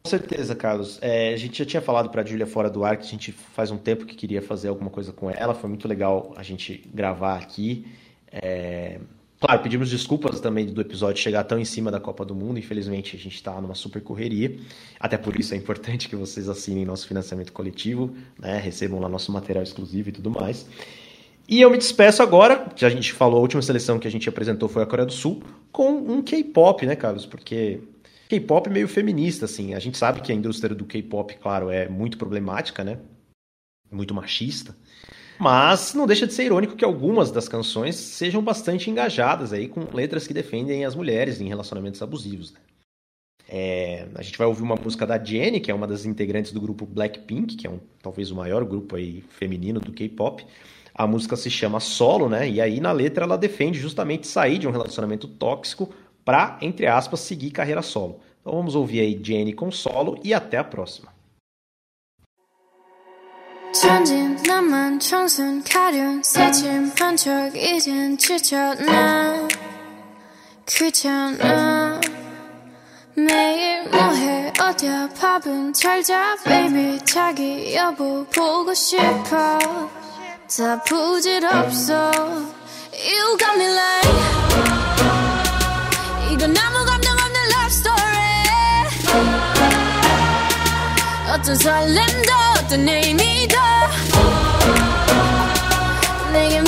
S3: Com certeza, Carlos. É, a gente já tinha falado para a Júlia fora do ar que a gente faz um tempo que queria fazer alguma coisa com ela. Foi muito legal a gente gravar aqui. É... Claro, pedimos desculpas também do episódio chegar tão em cima da Copa do Mundo. Infelizmente, a gente está numa super correria. Até por isso é importante que vocês assinem nosso financiamento coletivo, né? recebam lá nosso material exclusivo e tudo mais.
S1: E eu me despeço agora, que a gente falou, a última seleção que a gente apresentou foi a Coreia do Sul, com um K-pop, né, Carlos? Porque K-pop meio feminista, assim. A gente sabe que a indústria do K-pop, claro, é muito problemática, né? Muito machista. Mas não deixa de ser irônico que algumas das canções sejam bastante engajadas aí com letras que defendem as mulheres em relacionamentos abusivos. Né? É, a gente vai ouvir uma música da Jennie, que é uma das integrantes do grupo Blackpink, que é um, talvez o maior grupo aí feminino do K-pop. A música se chama Solo, né? E aí na letra ela defende justamente sair de um relacionamento tóxico para, entre aspas, seguir carreira solo. Então vamos ouvir aí Jennie com solo e até a próxima. 천진 나만 청순 가련 새침 한척 이젠 지쳤나 귀찮아 매일 뭐해 어디야 밥은 잘자 baby 자기 여보 보고 싶어 다 부질없어. You got me like 이건 아무 감정 없는 love story. 어떤 설렘도 어떤 의미도 내게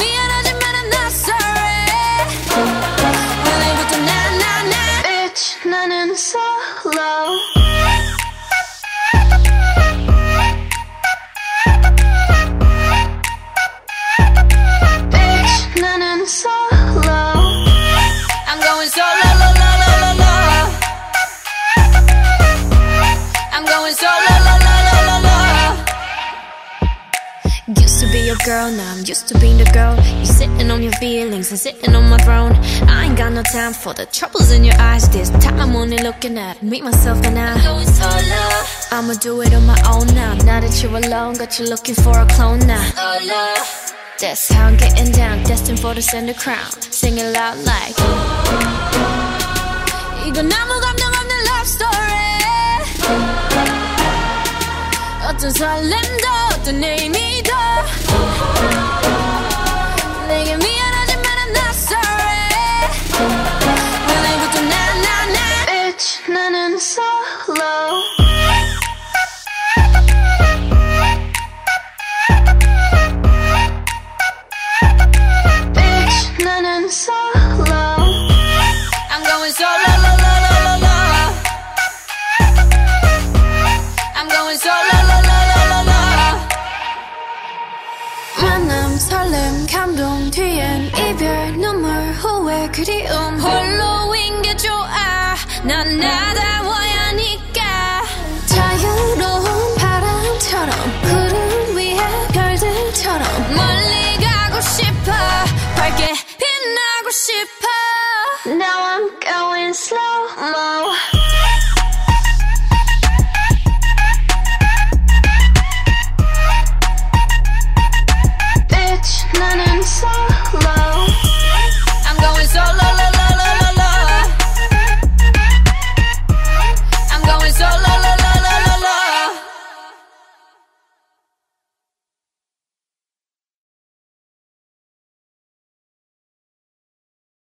S1: girl, now I'm used to being the girl. You sitting on your feelings and sitting on my throne. I ain't got no time for the troubles in your eyes. This time I'm only looking at me, myself, and I. Going solo. I'ma do it on my own now. Now that you're alone, got you looking for a clone now. Solo. That's how I'm getting down, destined for the center crown. Sing it loud like. 이건 아무 감정 없는 love story. 어떤 설렘도 어떤 의미 설렘 감동 뒤엔 이별 눈물 후회 그리움 홀로인 게 좋아. 난 나다워야 하니까. 자유로운 바람처럼 구름 위에 별들처럼 멀리 가고 싶어. 밝게 빛나고 싶어. Now I'm going slow-mo